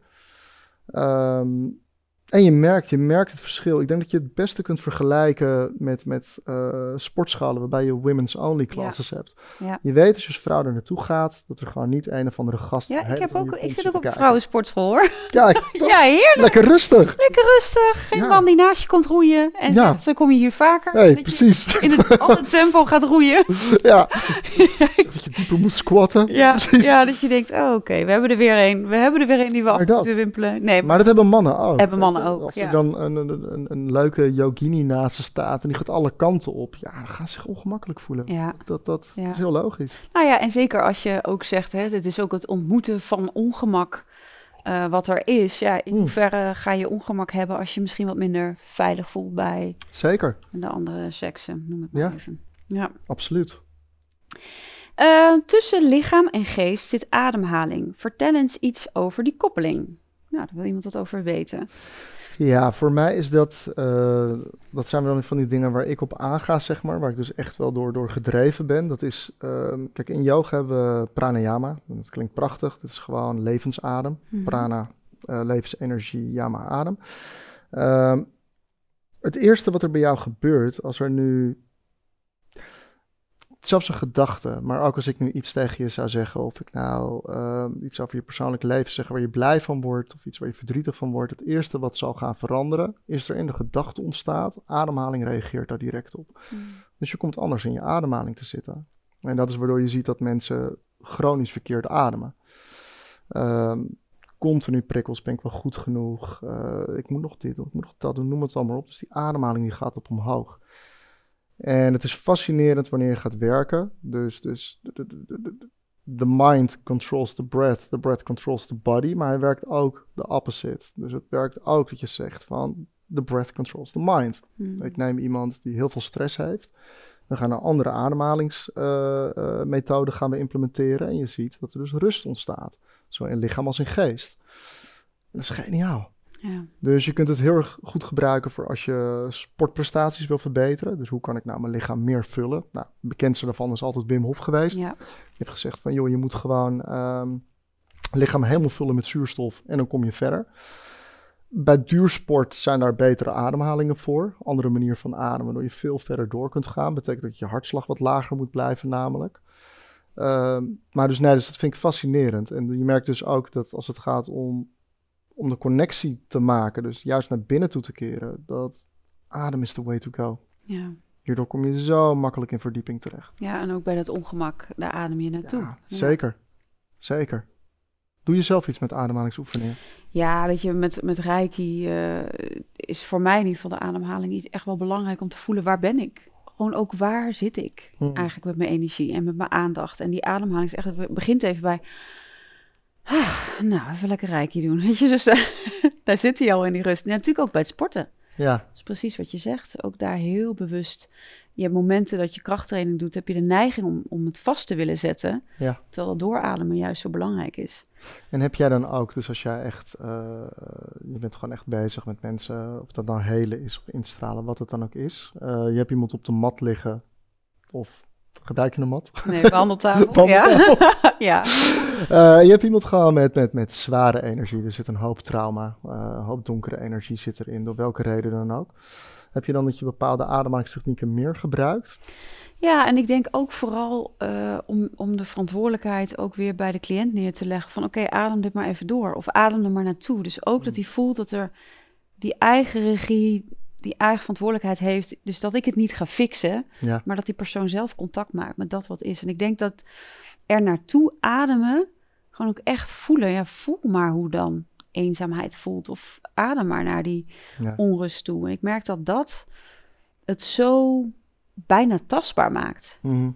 Um, en je merkt, je merkt het verschil. Ik denk dat je het beste kunt vergelijken met, met uh, sportschalen waarbij je women's only classes hebt. Ja. Je weet als je als vrouw er naartoe gaat, dat er gewoon niet een of andere gast Ja, ik, heb ook, ik zit ook op een vrouwensportschool hoor. Kijk, ja, [LAUGHS] heerlijk. Lekker rustig. Lekker rustig. Geen man die naast je komt roeien en ja. zegt, dan kom je hier vaker. Nee, hey, precies. In het [LAUGHS] andere tempo gaat roeien. Ja. [LAUGHS] dat je dieper moet squatten. Ja, precies. ja dat je denkt, oh, oké, we hebben er weer een. We hebben er weer een die we af moeten wimpelen. Nee, maar dat hebben mannen ook. Hebben mannen ook. Als er dan een, een, een, een, leuke yogini naast ze staat en die gaat alle kanten op, ja, dan gaan ze zich ongemakkelijk voelen. Ja. Dat, dat is heel logisch. Nou ja, en zeker als je ook zegt, hè, het is ook het ontmoeten van ongemak. Uh, wat er is. Ja, in hmm. hoeverre ga je ongemak hebben als je misschien wat minder veilig voelt bij Zeker. de andere seksen, noem het maar ja. even. Ja, absoluut. Uh, tussen lichaam en geest zit ademhaling. Vertel eens iets over die koppeling. Nou, daar wil iemand wat over weten. Ja, voor mij is dat, uh, dat zijn dan van die dingen waar ik op aanga, zeg maar, waar ik dus echt wel door, door gedreven ben. Dat is, uh, kijk, in yoga hebben we pranayama, dat klinkt prachtig, dat is gewoon levensadem. Mhm. Prana, uh, levensenergie, yama, adem. Ehm, het eerste wat er bij jou gebeurt, als er nu zelfs een gedachte, maar ook als ik nu iets tegen je zou zeggen, of ik nou uh, iets over je persoonlijke leven zeg waar je blij van wordt, of iets waar je verdrietig van wordt, het eerste wat zal gaan veranderen, is er in de gedachte ontstaat, ademhaling reageert daar direct op. Hmm. Dus je komt anders in je ademhaling te zitten. En dat is waardoor je ziet dat mensen chronisch verkeerd ademen. Uh, continu prikkels, ben ik wel goed genoeg, uh, ik moet nog dit, of ik moet nog dat doen, noem het allemaal op. Dus die ademhaling die gaat op omhoog. En het is fascinerend wanneer je gaat werken. Dus, dus de, de, de mind controls the breath, the breath controls the body. Maar hij werkt ook de opposite. Dus het werkt ook dat je zegt van the breath controls the mind. Hmm. Ik neem iemand die heel veel stress heeft. We gaan een andere ademhalingsmethode uh, uh, gaan we implementeren. En je ziet dat er dus rust ontstaat. Zowel in lichaam als in geest. En dat is geniaal. Ja. Dus je kunt het heel erg goed gebruiken voor als je sportprestaties wil verbeteren. Dus hoe kan ik nou mijn lichaam meer vullen? Nou, bekendste daarvan is altijd Wim Hof geweest. Ja. Je hebt gezegd van, joh, je moet gewoon um, lichaam helemaal vullen met zuurstof en dan kom je verder. Bij duursport zijn daar betere ademhalingen voor. Andere manier van ademen, waardoor je veel verder door kunt gaan. Betekent dat je hartslag wat lager moet blijven namelijk. Ehm, maar dus nee, dus dat vind ik fascinerend. En je merkt dus ook dat als het gaat om, om de connectie te maken, dus juist naar binnen toe te keren, dat adem is the way to go. Ja. Hierdoor kom je zo makkelijk in verdieping terecht. Ja, en ook bij dat ongemak, daar adem je naartoe. Ja, zeker, zeker. Doe je zelf iets met ademhalingsoefeningen? Ja, weet je, met, met Reiki uh, is voor mij in ieder geval de ademhaling echt wel belangrijk om te voelen waar ben ik gewoon ook waar zit ik hmm. eigenlijk met mijn energie en met mijn aandacht. En die ademhaling is echt, begint even bij, nou, even lekker rijkje doen. [LAUGHS] Weet je, dus daar, zit hij al in die rust. En natuurlijk ook bij het sporten. Ja. Dat is precies wat je zegt. Ook daar heel bewust. Je hebt momenten dat je krachttraining doet, heb je de neiging om, om het vast te willen zetten. Ja. Terwijl het doorademen juist zo belangrijk is. En heb jij dan ook, dus als jij echt, uh, je bent gewoon echt bezig met mensen, of dat nou helen is of instralen, wat het dan ook is. Uh, je hebt iemand op de mat liggen, of gebruik je een mat? Nee, [LAUGHS] behandeltafel. ja. [LAUGHS] ja. Uh, je hebt iemand gewoon met, met, met zware energie. Er zit een hoop trauma, een hoop donkere energie zit erin, door welke reden dan ook. Heb je dan dat je bepaalde ademhalingstechnieken meer gebruikt? Ja, en ik denk ook vooral uh, om, om de verantwoordelijkheid ook weer bij de cliënt neer te leggen. Van oké, adem dit maar even door. Of adem er maar naartoe. Dus ook dat mm. hij voelt dat er die eigen regie, die eigen verantwoordelijkheid heeft. Dus dat ik het niet ga fixen. Maar dat die persoon zelf contact maakt met dat wat is. En ik denk dat er naartoe ademen, gewoon ook echt voelen. Ja, voel maar hoe dan eenzaamheid voelt. Of adem maar naar die onrust toe. En ik merk dat dat het zo bijna tastbaar maakt. Mhm.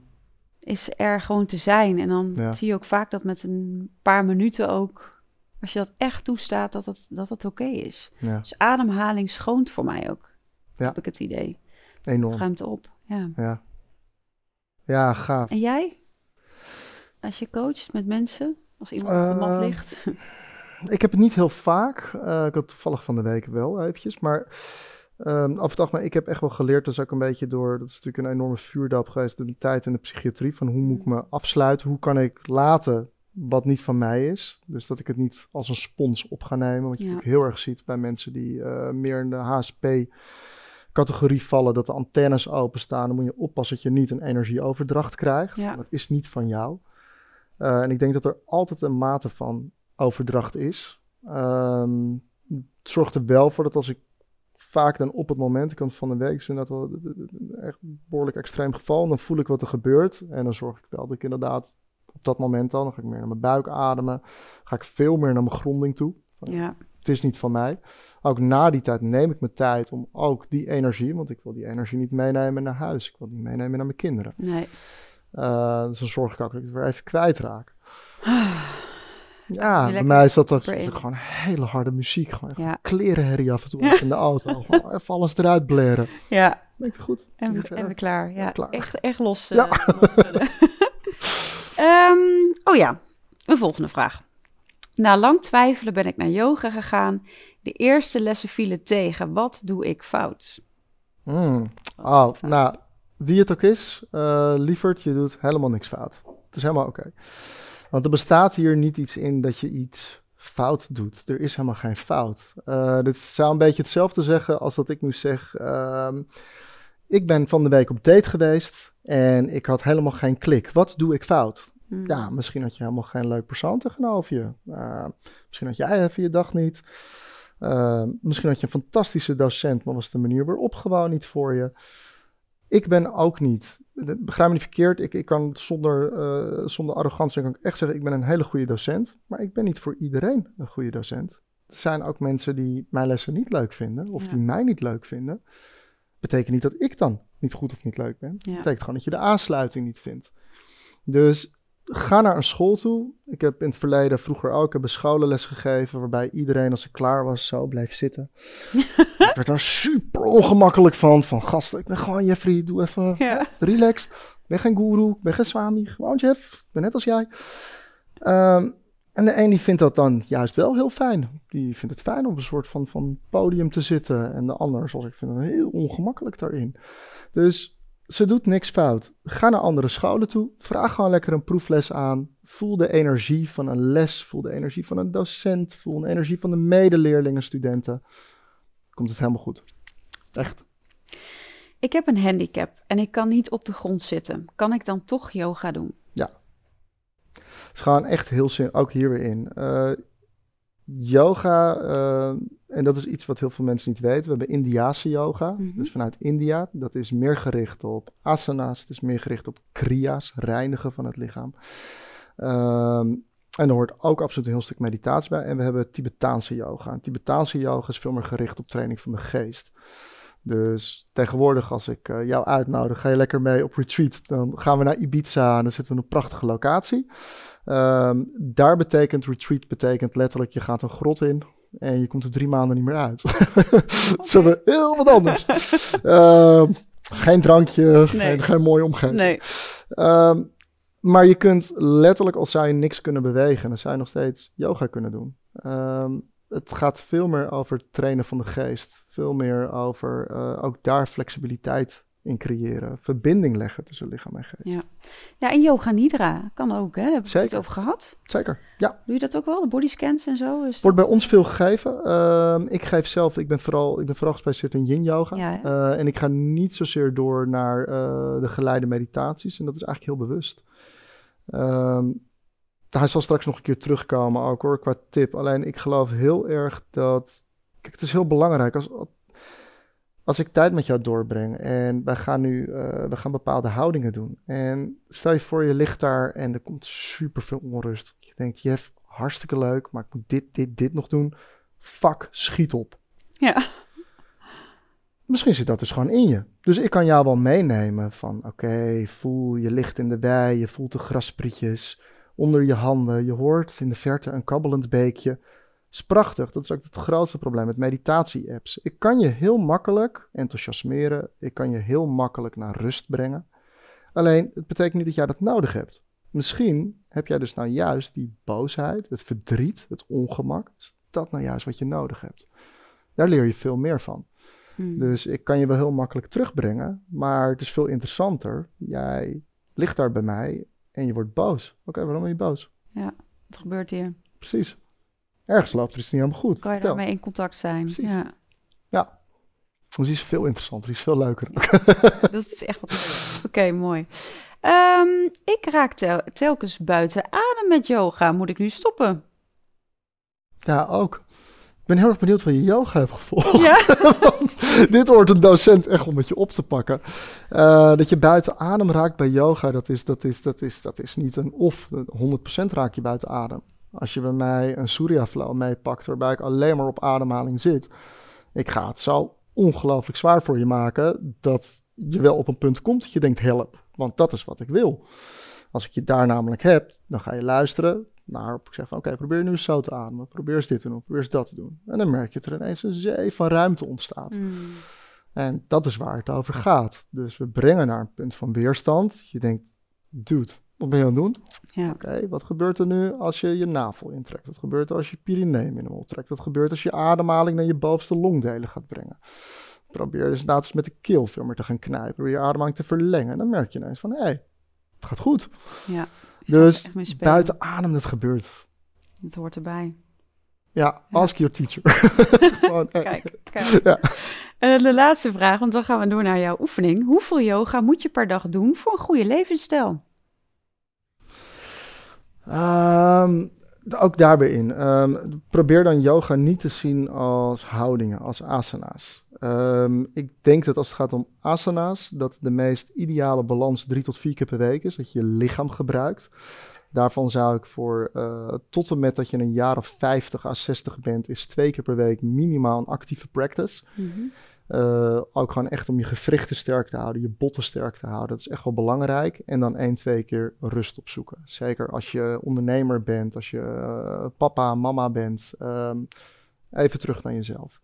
Is er gewoon te zijn. En dan zie je ook vaak dat met een paar minuten ook, als je dat echt toestaat, dat het, dat het oké is. Dus ademhaling schoont voor mij ook. Heb ik het idee. Enorm. ruimte op. Ja. ja. Ja, gaaf. En jij? Als je coacht met mensen, als iemand op de mat ehm, ligt. [LAUGHS] ik heb het niet heel vaak. Uh, ik had toevallig van de week wel eventjes. Maar Um, af en toe, maar ik heb echt wel geleerd, dat is ook een beetje door, dat is natuurlijk een enorme vuurdap geweest, de tijd in de psychiatrie, van hoe moet ik me afsluiten, hoe kan ik laten wat niet van mij is. Dus dat ik het niet als een spons op ga nemen, wat je natuurlijk heel erg ziet bij mensen die uh, meer in de HSP-categorie vallen, dat de antennes openstaan, dan moet je oppassen dat je niet een energieoverdracht krijgt. Ja. Dat is niet van jou. Uh, en ik denk dat er altijd een mate van overdracht is. Um, het zorgt er wel voor dat als ik vaak dan op het moment, ik kan van de week, is dat wel echt behoorlijk extreem geval. Dan voel ik wat er gebeurt. En dan zorg ik wel dat ik inderdaad op dat moment dan, dan ga ik meer naar mijn buik ademen. Ga ik veel meer naar mijn gronding toe. Ja. Het is niet van mij. Ook na die tijd neem ik mijn tijd om ook die energie, want ik wil die energie niet meenemen naar huis. Ik wil die meenemen naar mijn kinderen. Nee. Uh, dus dan zorg ik ook dat ik het weer even kwijtraak. [SIGHS] Ja, bij mij is dat ook gewoon hele harde muziek. Gewoon ja. klerenherrie af en toe [LAUGHS] in de auto. gewoon even alles eruit bleren. Ja. Denk ik goed. En we, en we klaar. Ja, klaar. Echt, echt los. Ja. um, [LAUGHS] oh ja, een volgende vraag. Na lang twijfelen ben ik naar yoga gegaan. De eerste lessen vielen tegen. Wat doe ik fout? Mm. Oh, nou, wie het ook is, uh, lieverd, je doet helemaal niks fout. Het is helemaal oké. Want er bestaat hier niet iets in dat je iets fout doet. Er is helemaal geen fout. Uh, dit zou een beetje hetzelfde zeggen als dat ik nu zeg. Uh, ik ben van de week op date geweest en ik had helemaal geen klik. Wat doe ik fout? Hmm. Ja, misschien had je helemaal geen leuk persoon tegenover je. Uh, misschien had jij even je dag niet. Misschien had je een fantastische docent, maar was de manier waarop gewoon niet voor je. Ik ben ook niet begrijp me niet verkeerd, ik, ik kan zonder, uh, zonder arrogantie kan ik echt zeggen, ik ben een hele goede docent, maar ik ben niet voor iedereen een goede docent. Er zijn ook mensen die mijn lessen niet leuk vinden, of die mij niet leuk vinden. Betekent niet dat ik dan niet goed of niet leuk ben. Ja. Betekent gewoon dat je de aansluiting niet vindt. Dus ga naar een school toe. Ik heb in het verleden vroeger ook een scholenles gegeven, waarbij iedereen als ik klaar was zo bleef zitten. [LAUGHS] ik werd daar super ongemakkelijk van. Van gasten, ik ben gewoon Jeffrey, doe even ja. relaxed. Ik ben geen guru, ik ben geen swami, gewoon Jeff, ik ben net als jij. Ehm, En de een die vindt dat dan juist wel heel fijn. Die vindt het fijn om een soort van, van podium te zitten. En de ander, zoals ik vind, heel ongemakkelijk daarin. Dus ze doet niks fout. Ga naar andere scholen toe. Vraag gewoon lekker een proefles aan. Voel de energie van een les. Voel de energie van een docent. Voel de energie van de medeleerlingen, studenten. Komt het helemaal goed. Echt. Ik heb een handicap en ik kan niet op de grond zitten. Kan ik dan toch yoga doen? Ja. Het is gewoon echt heel simpel, ook hier weer in. Uh, yoga, uh, en dat is iets wat heel veel mensen niet weten. We hebben Indiase yoga, mm -hmm. dus vanuit India. Dat is meer gericht op asana's, het is meer gericht op kriya's, reinigen van het lichaam. Um, en er hoort ook absoluut een heel stuk meditatie bij. En we hebben Tibetaanse yoga. En Tibetaanse yoga is veel meer gericht op training van de geest. Dus tegenwoordig, als ik uh, jou uitnodig, ga je lekker mee op retreat. Dan gaan we naar Ibiza en dan zitten we in een prachtige locatie. Um, daar betekent retreat betekent letterlijk, je gaat een grot in en je komt er drie maanden niet meer uit. [LAUGHS] Dat is heel wat anders. uh, [LAUGHS] geen drankje, nee. geen, geen mooie omgeving. Nee. Um, maar je kunt letterlijk, als zou je niks kunnen bewegen, dan zou je nog steeds yoga kunnen doen. Um, het gaat veel meer over het trainen van de geest. Veel meer over uh, ook daar flexibiliteit in creëren. Verbinding leggen tussen lichaam en geest. Ja, ja en yoga nidra kan ook, hè? Daar hebben we het over gehad. Zeker, ja. Doe je dat ook wel, de bodyscans en zo? Is Wordt bij ons veel gegeven. Uh, ik geef zelf, ik ben vooral, ik ben vooral gespecialiseerd in yin yoga. Ja, uh, en ik ga niet zozeer door naar uh, de geleide meditaties. En dat is eigenlijk heel bewust. Um, hij zal straks nog een keer terugkomen ook hoor, qua tip. Alleen ik geloof heel erg dat... Kijk, het is heel belangrijk als, als ik tijd met jou doorbreng en wij gaan nu uh, we gaan bepaalde houdingen doen. En stel je voor, je ligt daar en er komt super veel onrust. Je denkt, Jeff, hartstikke leuk, maar ik moet dit, dit, dit nog doen. Fuck, schiet op. Ja. Misschien zit dat dus gewoon in je. Dus ik kan jou wel meenemen van, oké, okay, voel, je ligt in de wei, je voelt de grasprietjes onder je handen. Je hoort in de verte een kabbelend beekje. Is prachtig. Dat is ook het grootste probleem met meditatie-apps. Ik kan je heel makkelijk enthousiasmeren. Ik kan je heel makkelijk naar rust brengen. Alleen, het betekent niet dat jij dat nodig hebt. Misschien heb jij dus nou juist die boosheid, het verdriet, het ongemak. Is dat nou juist wat je nodig hebt? Daar leer je veel meer van. Hmm. Dus ik kan je wel heel makkelijk terugbrengen, maar het is veel interessanter. Jij ligt daar bij mij en je wordt boos. Oké, waarom ben je boos? Ja, wat gebeurt hier? Precies. Ergens loopt er iets niet helemaal goed. Kan je daarmee in contact zijn? Precies. Ja. ja. Dus die is veel interessanter, die is veel leuker. [LAUGHS] dat is echt wat. Oké, okay, mooi. Um, ik raak tel telkens buiten adem met yoga. Moet ik nu stoppen? Ja, ook ben heel erg benieuwd wat je yoga hebt gevolgd. Ja? [LAUGHS] Want dit hoort een docent echt om met je op te pakken. Uh, dat je buiten adem raakt bij yoga, dat is, dat is, dat is, dat is niet een of. 100% raak je buiten adem. Als je bij mij een Surya Flow meepakt, waarbij ik alleen maar op ademhaling zit. Ik ga het zo ongelooflijk zwaar voor je maken, dat je wel op een punt komt dat je denkt help. Want dat is wat ik wil. Als ik je daar namelijk heb, dan ga je luisteren naar ik zeg van oké, probeer nu zo te ademen, probeer eens dit te doen, probeer eens dat te doen. En dan merk je dat er ineens een zee van ruimte ontstaat. Mm. En dat is waar het over gaat. Dus we brengen naar een punt van weerstand. Je denkt, dude, wat ben je aan het doen? Ja. Oké, wat gebeurt er nu als je je navel intrekt? Wat gebeurt er als je perineum in mond trekt? Wat gebeurt als je ademhaling naar je bovenste longdelen gaat brengen? Probeer dus inderdaad eens met de keel veel meer te gaan knijpen. Probeer je ademhaling te verlengen. En dan merk je ineens van, hé, hey, het gaat goed. Ja. Dus buiten adem, dat gebeurt. Het hoort erbij. Ja, ask your teacher. [LAUGHS] kijk, kijk. Ja. En de laatste vraag, want dan gaan we door naar jouw oefening. Hoeveel yoga moet je per dag doen voor een goede levensstijl? Um, ook daarbij in. Um, probeer dan yoga niet te zien als houdingen, als asana's. Um, ik denk dat als het gaat om asana's, dat de meest ideale balans drie tot vier keer per week is. Dat je lichaam gebruikt. Daarvan zou ik voor uh, tot en met dat je een jaar of 50 à 60 bent, is twee keer per week minimaal een actieve practice. Mm. Uh, ook gewoon echt om je gewrichten sterk te houden, je botten sterk te houden. Dat is echt wel belangrijk. En dan één, twee keer rust opzoeken. Zeker als je ondernemer bent, als je uh, papa, mama bent. Um, even terug naar jezelf.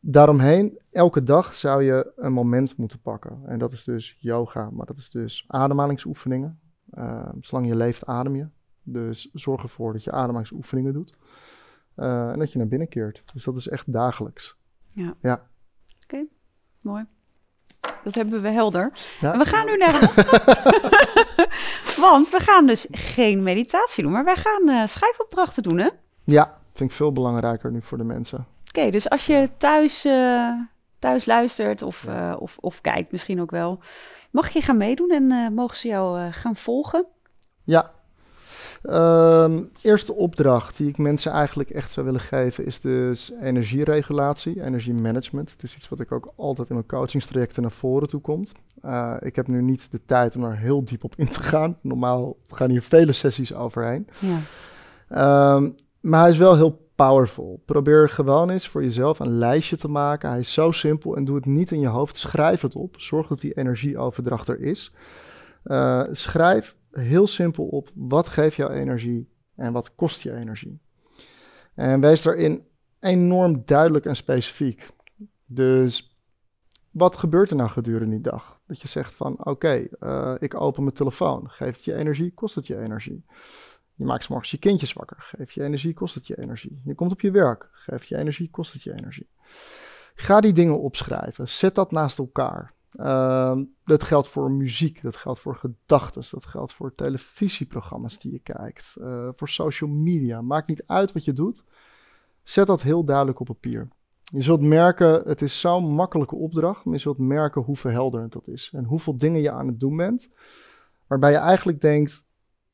Daaromheen, elke dag zou je een moment moeten pakken. En dat is dus yoga, maar dat is dus ademhalingsoefeningen. Uh, zolang je leeft, adem je. Dus zorg ervoor dat je ademhalingsoefeningen doet. Uh, en dat je naar binnen keert. Dus dat is echt dagelijks. Ja. ja. Oké, mooi. Dat hebben we helder. Ja. En we gaan nu naar [LAUGHS] Want we gaan dus geen meditatie doen, maar wij gaan uh, schrijfopdrachten doen, hè? Ja, vind ik veel belangrijker nu voor de mensen. Oké, dus als je thuis, uh, thuis luistert of, uh, of, of kijkt misschien ook wel, mag je gaan meedoen en mogen ze jou gaan volgen? Ja, Um, eerste opdracht die ik mensen eigenlijk echt zou willen geven is dus energieregulatie, energiemanagement. Het is iets wat ik ook altijd in mijn coachingstrajecten naar voren toe komt. Uh, ik heb nu niet de tijd om er heel diep op in te gaan. Normaal gaan hier vele sessies overheen. Ja. Um, maar hij is wel heel powerful. Probeer gewoon eens voor jezelf een lijstje te maken. Hij is zo simpel en doe het niet in je hoofd. Schrijf het op. Zorg dat die energieoverdracht er is. Uh, schrijf heel simpel op wat geeft jou energie en wat kost je energie. En wees daarin enorm duidelijk en specifiek. Dus wat gebeurt er nou gedurende die dag? Dat je zegt van oké, eh, ik open mijn telefoon. Geeft het je energie? Kost het je energie? Je maakt s'morgens je kindjes wakker. Geeft je energie? Kost het je energie? Je komt op je werk. Geeft je energie? Kost het je energie? Ga die dingen opschrijven. Zet dat naast elkaar. Uh, dat geldt voor muziek, dat geldt voor gedachten, dat geldt voor televisieprogramma's die je kijkt, uh, voor social media. Maakt niet uit wat je doet. Zet dat heel duidelijk op papier. Je zult merken, het is zo'n makkelijke opdracht, maar je zult merken hoe verhelderend dat is. En hoeveel dingen je aan het doen bent, waarbij je eigenlijk denkt,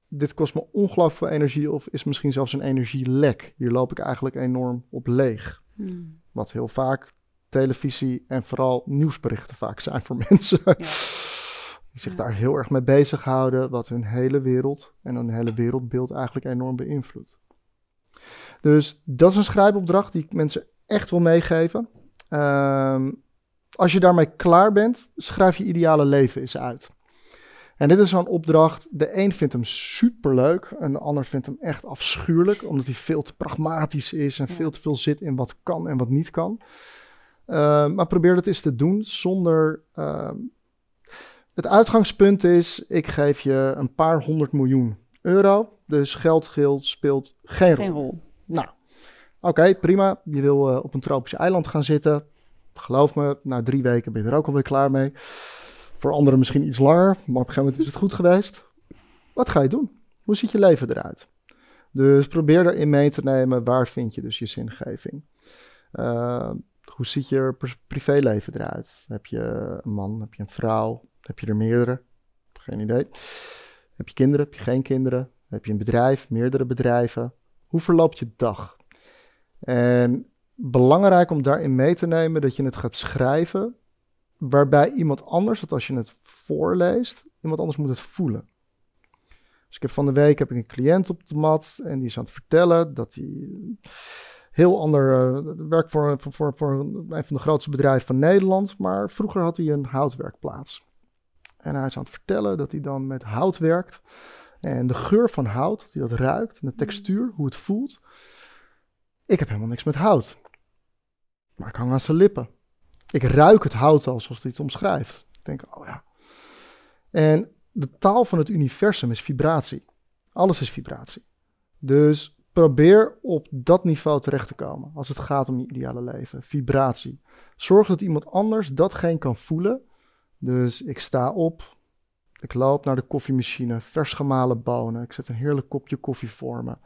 dit kost me ongelooflijk veel energie of is misschien zelfs een energielek. Hier loop ik eigenlijk enorm op leeg. Hmm. Wat heel vaak televisie en vooral nieuwsberichten vaak zijn voor [LAUGHS] mensen. Ja. Die zich daar heel erg mee bezighouden, wat hun hele wereld en hun hele wereldbeeld eigenlijk enorm beïnvloedt. Dus dat is een schrijfopdracht die ik mensen echt wil meegeven. Ehm, als je daarmee klaar bent, schrijf je ideale leven eens uit. En dit is zo'n opdracht. De een vindt hem superleuk en de ander vindt hem echt afschuwelijk, omdat hij veel te pragmatisch is en veel te veel zit in wat kan en wat niet kan. Uh, maar probeer dat eens te doen zonder. Uh, het uitgangspunt is: ik geef je een paar honderd miljoen euro. Dus geldgeld speelt geen rol. Geen rol. Nou, oké, prima. Je wil uh, op een tropisch eiland gaan zitten. Geloof me, na drie weken ben je er ook alweer klaar mee. Voor anderen misschien iets langer, maar op een gegeven moment is het goed geweest. Wat ga je doen? Hoe ziet je leven eruit? Dus probeer erin mee te nemen waar vind je dus je zingeving. Uh, hoe ziet je privéleven eruit? Heb je een man? Heb je een vrouw? Heb je er meerdere? Geen idee. Heb je kinderen? Heb je geen kinderen? Heb je een bedrijf? Meerdere bedrijven? Hoe verloopt je dag? En belangrijk om daarin mee te nemen dat je het gaat schrijven, waarbij iemand anders, dat als je het voorleest, iemand anders moet het voelen. Dus ik heb van de week heb ik een cliënt op de mat en die is aan het vertellen dat hij heel ander uh, werk voor, voor, voor, voor een van de grootste bedrijven van Nederland. Maar vroeger had hij een houtwerkplaats. En hij is aan het vertellen dat hij dan met hout werkt. En de geur van hout, hij dat ruikt. En de textuur, hoe het voelt. Ik heb helemaal niks met hout. Maar ik hang aan zijn lippen. Ik ruik het hout al zoals hij het omschrijft. Ik denk, oh ja. En de taal van het universum is vibratie. Alles is vibratie. Dus probeer op dat niveau terecht te komen als het gaat om je ideale leven. Vibratie. Zorg dat iemand anders datgene kan voelen. Dus ik sta op, ik loop naar de koffiemachine, vers gemalen bonen. Ik zet een heerlijk kopje koffie voor me.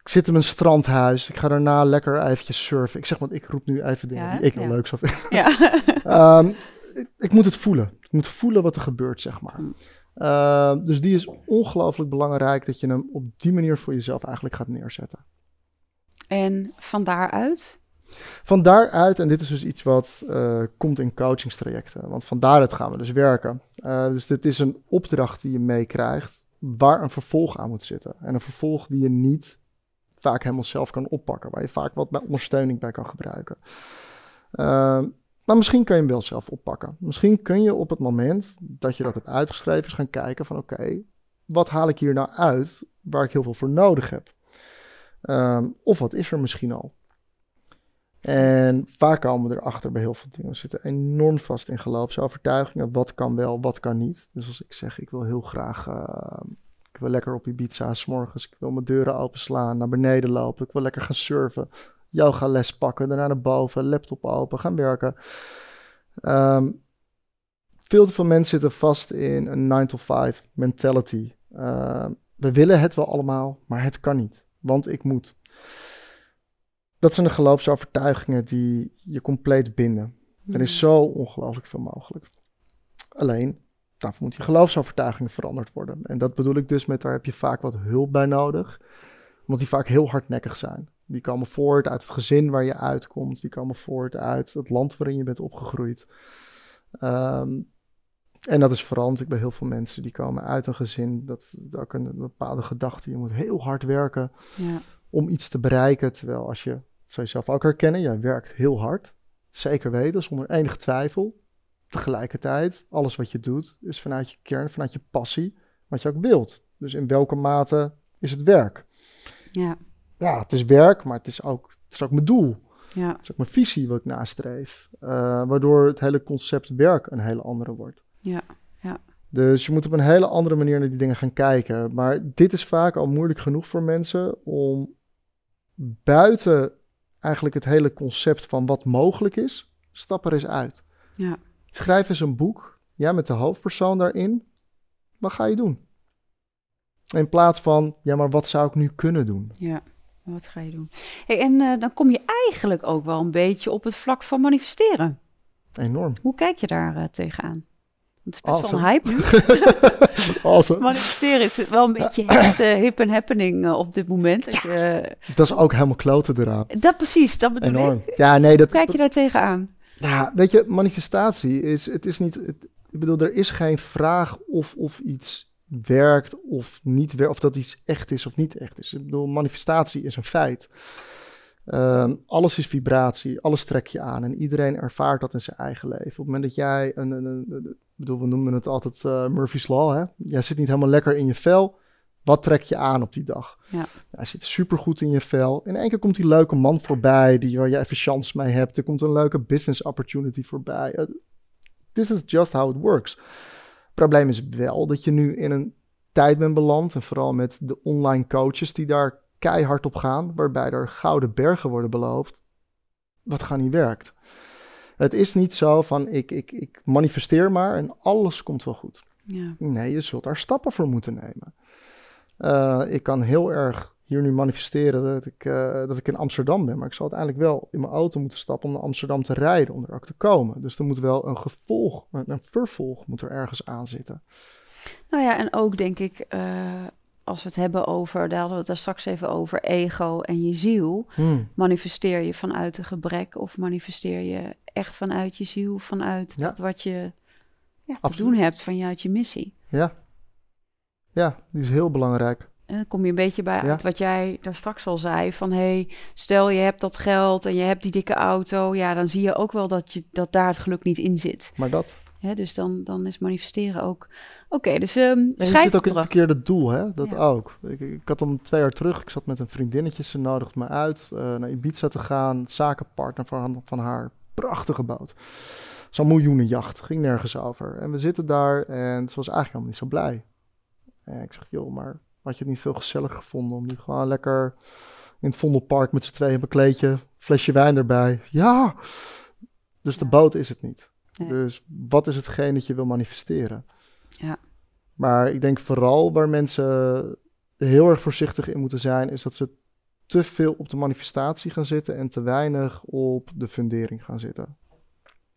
Ik zit in mijn strandhuis. Ik ga daarna lekker eventjes surfen. Ik zeg maar, ik roep nu even dingen die ik ja. leuk zou vinden. Ja. um, [LAUGHS] ik, ik, moet het voelen. Ik moet voelen wat er gebeurt, zeg maar. Uh, dus die is ongelooflijk belangrijk dat je hem op die manier voor jezelf eigenlijk gaat neerzetten. En van daaruit? Van daaruit, en dit is dus iets wat uh, komt in coachingstrajecten, want van daaruit gaan we dus werken. Uh, dus dit is een opdracht die je meekrijgt waar een vervolg aan moet zitten. En een vervolg die je niet vaak helemaal zelf kan oppakken, waar je vaak wat ondersteuning bij kan gebruiken. Maar misschien kun je hem wel zelf oppakken. Misschien kun je op het moment dat je dat hebt uitgeschreven, eens gaan kijken van oké, wat haal ik hier nou uit waar ik heel veel voor nodig heb? Um, of wat is er misschien al? En vaak komen we erachter bij heel veel dingen. We zitten enorm vast in geloofsovertuigingen. Wat kan wel, wat kan niet. Dus als ik zeg, ik wil heel graag uh, Ik wil lekker op Ibiza s morgens. Ik wil mijn deuren openslaan, naar beneden lopen. Ik wil lekker gaan surfen. Yoga les pakken, daarna naar boven, laptop open, gaan werken. Ehm, veel te veel mensen zitten vast in een 9-to-5 mentality. Ehm, we willen het wel allemaal, maar het kan niet, want ik moet. Dat zijn de geloofsovertuigingen die je compleet binden. Er is hmm. zo ongelooflijk veel mogelijk. Alleen, daarvoor moet je geloofsovertuigingen veranderd worden. En dat bedoel ik dus met, daar heb je vaak wat hulp bij nodig. Omdat die vaak heel hardnekkig zijn. Die komen voort uit het gezin waar je uitkomt. Die komen voort uit het land waarin je bent opgegroeid. Ehm, en dat is veranderd bij heel veel mensen. Die komen uit een gezin. Dat, dat ook een, bepaalde gedachte. Je moet heel hard werken ja. om iets te bereiken. Terwijl als je, dat zou je zelf ook herkennen, jij werkt heel hard. Zeker weten, zonder enige twijfel. Tegelijkertijd, alles wat je doet, is vanuit je kern, vanuit je passie, wat je ook wilt. Dus in welke mate is het werk? Ja. Ja, het is werk, maar het is ook, het is ook mijn doel. Ja. Het is ook mijn visie wat ik nastreef. Uh, waardoor het hele concept werk een hele andere wordt. Ja, ja. Dus je moet op een hele andere manier naar die dingen gaan kijken. Maar dit is vaak al moeilijk genoeg voor mensen om buiten eigenlijk het hele concept van wat mogelijk is, stap er eens uit. Ja. Schrijf eens een boek, ja, met de hoofdpersoon daarin. Wat ga je doen? In plaats van, ja, maar wat zou ik nu kunnen doen? Ja, wat ga je doen? Hey, en uh, dan kom je eigenlijk ook wel een beetje op het vlak van manifesteren. Enorm. Hoe kijk je daar uh, tegenaan? Het is best awesome. wel een hype [LAUGHS] awesome. Manifesteren is wel een beetje [CLEARS THROAT] het uh, hip en happening uh, op dit moment. Ja, dat is ook helemaal kloten eraan. Dat precies, dat bedoel Enorm. ik. Ja, nee, dat, Hoe kijk je daar tegenaan? Ja, weet je, manifestatie is, het is niet, het, ik bedoel, er is geen vraag of, of iets werkt of niet werkt, of dat iets echt is of niet echt is. Ik bedoel, manifestatie is een feit. Um, alles is vibratie, alles trek je aan en iedereen ervaart dat in zijn eigen leven. Op het moment dat jij, een, een, een, bedoel, we noemen het altijd uh, Murphy's Law, hè? jij zit niet helemaal lekker in je vel, wat trek je aan op die dag? Ja. Hij zit supergoed in je vel. In één keer komt die leuke man voorbij die, waar je even chance mee hebt. Er komt een leuke business opportunity voorbij. Uh, this is just how it works. Het probleem is wel dat je nu in een tijd bent beland. En vooral met de online coaches die daar keihard op gaan. Waarbij er gouden bergen worden beloofd. Wat gaan niet werkt. Het is niet zo van ik, ik, ik manifesteer maar en alles komt wel goed. Ja. Nee, je zult daar stappen voor moeten nemen. Uh, ik kan heel erg hier nu manifesteren dat ik, uh, dat ik in Amsterdam ben. Maar ik zal uiteindelijk wel in mijn auto moeten stappen om naar Amsterdam te rijden, om er ook te komen. Dus er moet wel een gevolg, een vervolg moet er ergens aan zitten. Nou ja, en ook denk ik, uh, als we het hebben over, daar hadden we het daar straks even over, ego en je ziel. Hmm. Manifesteer je vanuit een gebrek of manifesteer je echt vanuit je ziel, vanuit ja. dat wat je ja, te doen hebt, vanuit je missie. Ja. Ja, die is heel belangrijk. Dan kom je een beetje bij uit wat jij daar straks al zei. Van hey, stel je hebt dat geld en je hebt die dikke auto. Ja, dan zie je ook wel dat, je, dat daar het geluk niet in zit. Maar dat. Hè, dus dan, dan is manifesteren ook. Oké, dus um, en je zit ook in het verkeerde doel, hè? Dat ja. ook. Ik, ik, had dan twee jaar terug, ik zat met een vriendinnetje, ze nodigde me uit uh, naar Ibiza te gaan. Zakenpartner van, van haar. Prachtige boot. Zo'n miljoenenjacht, ging nergens over. En we zitten daar en ze was eigenlijk helemaal niet zo blij. En ik zeg, joh, maar had je het niet veel gezelliger gevonden om nu gewoon lekker in het Vondelpark met z'n tweeën een kleedje, flesje wijn erbij. Ja, dus de boot is het niet. Nee. Dus wat is hetgeen dat je wil manifesteren? Ja. Maar ik denk vooral waar mensen heel erg voorzichtig in moeten zijn, is dat ze te veel op de manifestatie gaan zitten en te weinig op de fundering gaan zitten.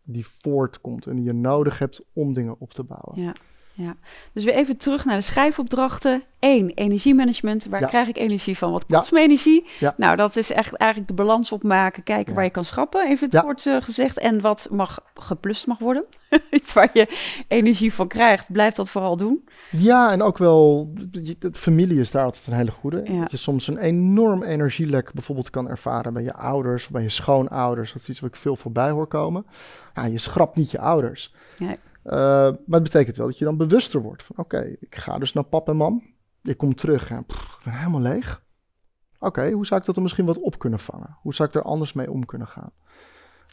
Die voortkomt en die je nodig hebt om dingen op te bouwen. Ja. Ja, dus weer even terug naar de schrijfopdrachten. Eén, energiemanagement. Waar Ja. krijg ik energie van? Wat Ja. kost me energie? Ja. Nou, dat is echt eigenlijk de balans opmaken. Kijken Ja. waar je kan schrappen, even het Ja. kort eh, gezegd. En wat mag geplust mag worden. [LAUGHS] Iets waar je energie van krijgt, blijf dat vooral doen. Ja, en ook wel, de familie is daar altijd een hele goede. Ja. Dat je soms een enorm energielek bijvoorbeeld kan ervaren bij je ouders, of bij je schoonouders. Dat is iets wat ik veel voorbij hoor komen. Ja, je schrapt niet je ouders. Nee. Eh, maar het betekent wel dat je dan bewuster wordt van, oké, ik ga dus naar pap en mam. Ik kom terug en pff, ik ben helemaal leeg. Oké, hoe zou ik dat er misschien wat op kunnen vangen? Hoe zou ik er anders mee om kunnen gaan?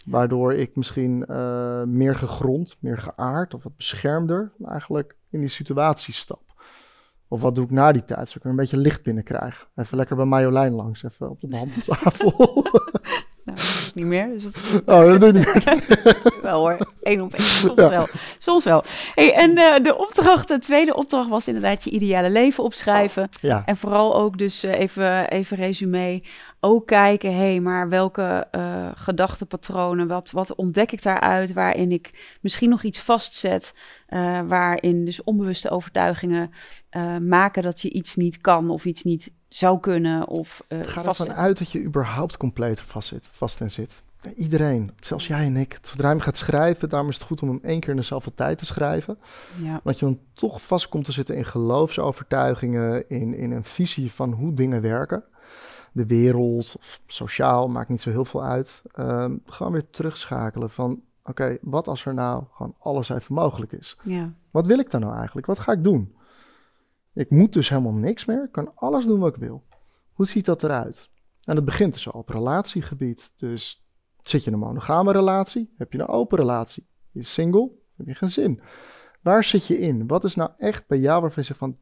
Waardoor ik misschien eh, meer gegrond, meer geaard of wat beschermder eigenlijk in die situatie stap. Of wat doe ik na die tijd, zodat ik weer een beetje licht binnenkrijg? Even lekker bij Marjolein langs, even op de [LAUGHS] handeltafel. [LAUGHS] Dat niet meer. Dus dat... [LAUGHS] Oh, dat doe ik niet meer. [LAUGHS] wel hoor, één op één. Soms wel. Soms wel. Hey, en uh, de opdracht, de tweede opdracht was inderdaad je ideale leven opschrijven. Ja. En vooral ook dus uh, even, even resume. Ook kijken, hé, hey, maar welke uh, gedachtenpatronen, wat, wat ontdek ik daaruit waarin ik misschien nog iets vastzet. waarin dus onbewuste overtuigingen maken dat je iets niet kan of iets niet zou kunnen of uh, Ga ervan uit dat je überhaupt compleet vast, zit, vast en zit. Iedereen, zelfs jij en ik. Zodra je gaat schrijven, daarom is het goed om hem één keer in dezelfde tijd te schrijven. Ja. Want je dan toch vast komt te zitten in geloofsovertuigingen, in, in een visie van hoe dingen werken. De wereld, of sociaal, maakt niet zo heel veel uit. Um, gewoon weer terugschakelen van, oké, wat als er nou gewoon alles even mogelijk is? Ja. Wat wil ik dan nou eigenlijk? Wat ga ik doen? Ik moet dus helemaal niks meer. Ik kan alles doen wat ik wil. Hoe ziet dat eruit? En het begint dus al op relatiegebied. Dus zit je in een monogame relatie? Heb je een open relatie? Je single? Heb je geen zin? Waar zit je in? Wat is nou echt bij jou waarvan je zegt van...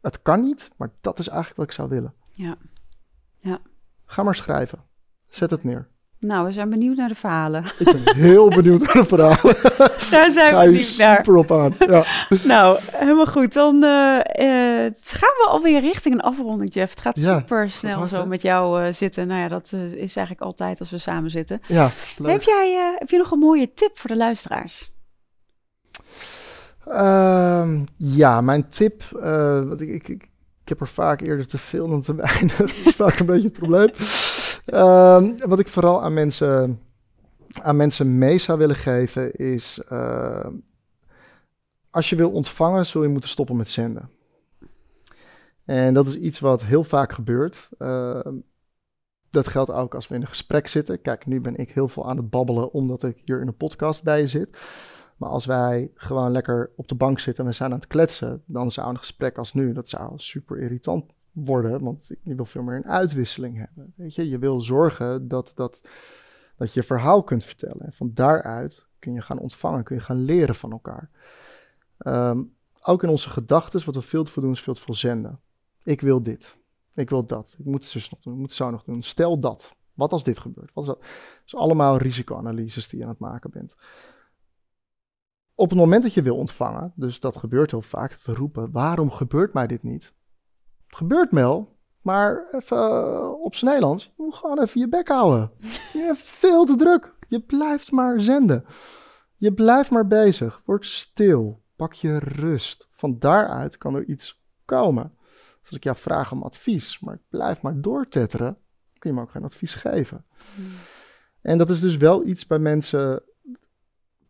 Het kan niet, maar dat is eigenlijk wat ik zou willen. Ja. ja. Ga maar schrijven. Zet het neer. Nou, we zijn benieuwd naar de verhalen. Ik ben heel benieuwd naar de verhalen. [LAUGHS] Daar zijn we benieuwd naar. super op aan. Ja. nou, helemaal goed. Dan uh, uh, gaan we alweer richting een afronding, Jeff. Het gaat ja, super snel zo met jou uh, zitten. Nou ja, dat is eigenlijk altijd als we samen zitten. Ja, Heb, jij, heb je nog een mooie tip voor de luisteraars? Uh, ja, mijn tip. ik, ik, ik, ik heb er vaak eerder te veel dan te weinig. [LAUGHS] dat is vaak een beetje het probleem. Uh, wat ik vooral aan mensen, aan mensen mee zou willen geven is... Uh, als je wil ontvangen, zul je moeten stoppen met zenden. En dat is iets wat heel vaak gebeurt. Uh, dat geldt ook als we in een gesprek zitten. Kijk, nu ben ik heel veel aan het babbelen omdat ik hier in een podcast bij je zit. Maar als wij gewoon lekker op de bank zitten en we zijn aan het kletsen, dan zou een gesprek als nu, dat zou super irritant worden, want je wil veel meer een uitwisseling hebben. Weet je, je wil zorgen dat, dat, dat je verhaal kunt vertellen. En van daaruit kun je gaan ontvangen, kun je gaan leren van elkaar. Um, ook in onze gedachten, wat we veel te veel doen, is veel te veel zenden. Ik wil dit. Ik wil dat. Ik moet het dus nog doen. Ik moet het zo nog doen. Stel dat. Wat als dit gebeurt? Wat is dat? Allemaal risicoanalyses die je aan het maken bent. Op het moment dat je wil ontvangen, dus dat gebeurt heel vaak, te roepen: waarom gebeurt mij dit niet? Gebeurt wel, maar even uh, op zijn Nederlands, je moet gewoon even je bek houden. Je hebt veel te druk. Je blijft maar zenden. Je blijft maar bezig. Word stil. Pak je rust. Van daaruit kan er iets komen. Dus als ik jou vraag om advies, maar ik blijf maar doortetteren, kun je me ook geen advies geven. Hmm. En dat is dus wel iets bij mensen.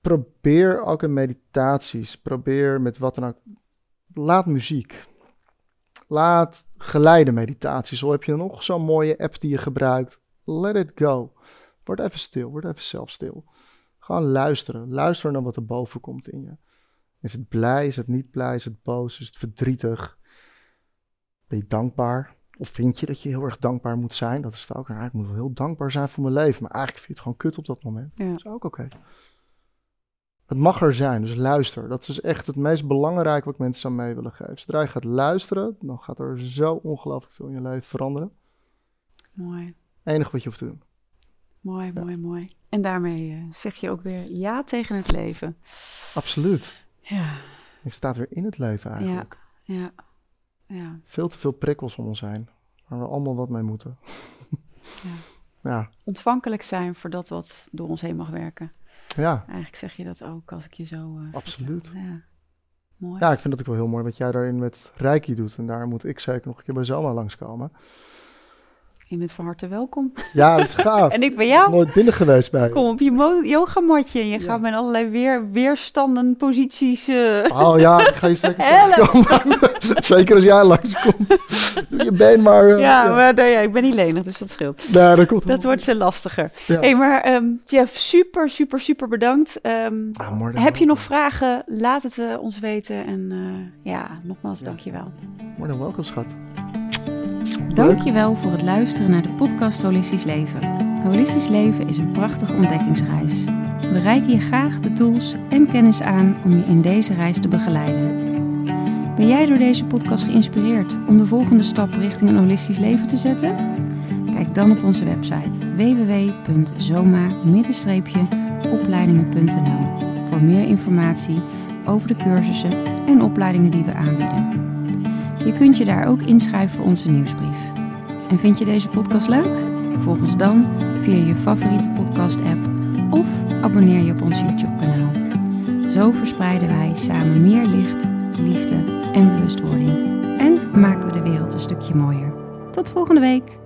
Probeer ook in meditaties, probeer met wat dan ook. Laat muziek. Laat geleide meditaties. Zo heb je nog zo'n mooie app die je gebruikt. Let it go. Word even stil, word even zelf stil. Gewoon luisteren. Luisteren naar wat er boven komt in je. Is het blij? Is het niet blij? Is het boos? Is het verdrietig? Ben je dankbaar? Of vind je dat je heel erg dankbaar moet zijn? Dat is het ook. Nou, ik moet wel heel dankbaar zijn voor mijn leven. Maar eigenlijk vind je het gewoon kut op dat moment. Ja. Dat is ook oké. Het mag er zijn, dus luister. Dat is echt het meest belangrijke wat ik mensen aan mee willen geven. Zodra je gaat luisteren, dan gaat er zo ongelooflijk veel in je leven veranderen. Mooi. Enige wat je hoeft te doen. Mooi, mooi, mooi. En daarmee uh, zeg je ook weer ja tegen het leven. Absoluut. Ja. Je staat weer in het leven eigenlijk. Ja, ja, ja. Veel te veel prikkels om ons heen, waar we allemaal wat mee moeten. ja. [LAUGHS] ja. Ontvankelijk zijn voor dat wat door ons heen mag werken. Ja. Eigenlijk zeg je dat ook als ik je zo. Uh, Absoluut. Ja. Mooi. Ja, ik vind dat ook wel heel mooi wat jij daarin met Reiki doet. En daar moet ik zeker nog een keer bij Zelma langskomen. Je bent van harte welkom. Ja, dat is gaaf. [LAUGHS] en ik ben jou. Nooit binnen geweest bij Kom op je yogamatje en je ja. gaat met allerlei weer, weerstanden, posities... Uh... Oh ja, ik ga je zeker [LAUGHS] [LAUGHS] zeker als jij langskomt. Doe je been maar... Uh, ja, ja, maar nee, ja, ik ben niet lenig, dus dat scheelt. Nee, dat komt Dat wordt ze lastiger. Hé, hey, maar um, Jeff, super, super, super bedankt. Um, ah, heb je nog vragen? Laat het uh, ons weten. En ja, nogmaals, dank je wel. More than welcome, schat. Dankjewel voor het luisteren naar de podcast Holistisch Leven. Holistisch Leven is een prachtige ontdekkingsreis. We reiken je graag de tools en kennis aan om je in deze reis te begeleiden. Ben jij door deze podcast geïnspireerd om de volgende stap richting een holistisch leven te zetten? Kijk dan op onze website www.zoma-opleidingen.nl voor meer informatie over de cursussen en opleidingen die we aanbieden. Je kunt je daar ook inschrijven voor onze nieuwsbrief. En vind je deze podcast leuk? Volg ons dan via je favoriete podcast-app of abonneer je op ons YouTube-kanaal. Zo verspreiden wij samen meer licht, liefde en bewustwording en maken we de wereld een stukje mooier. Tot volgende week!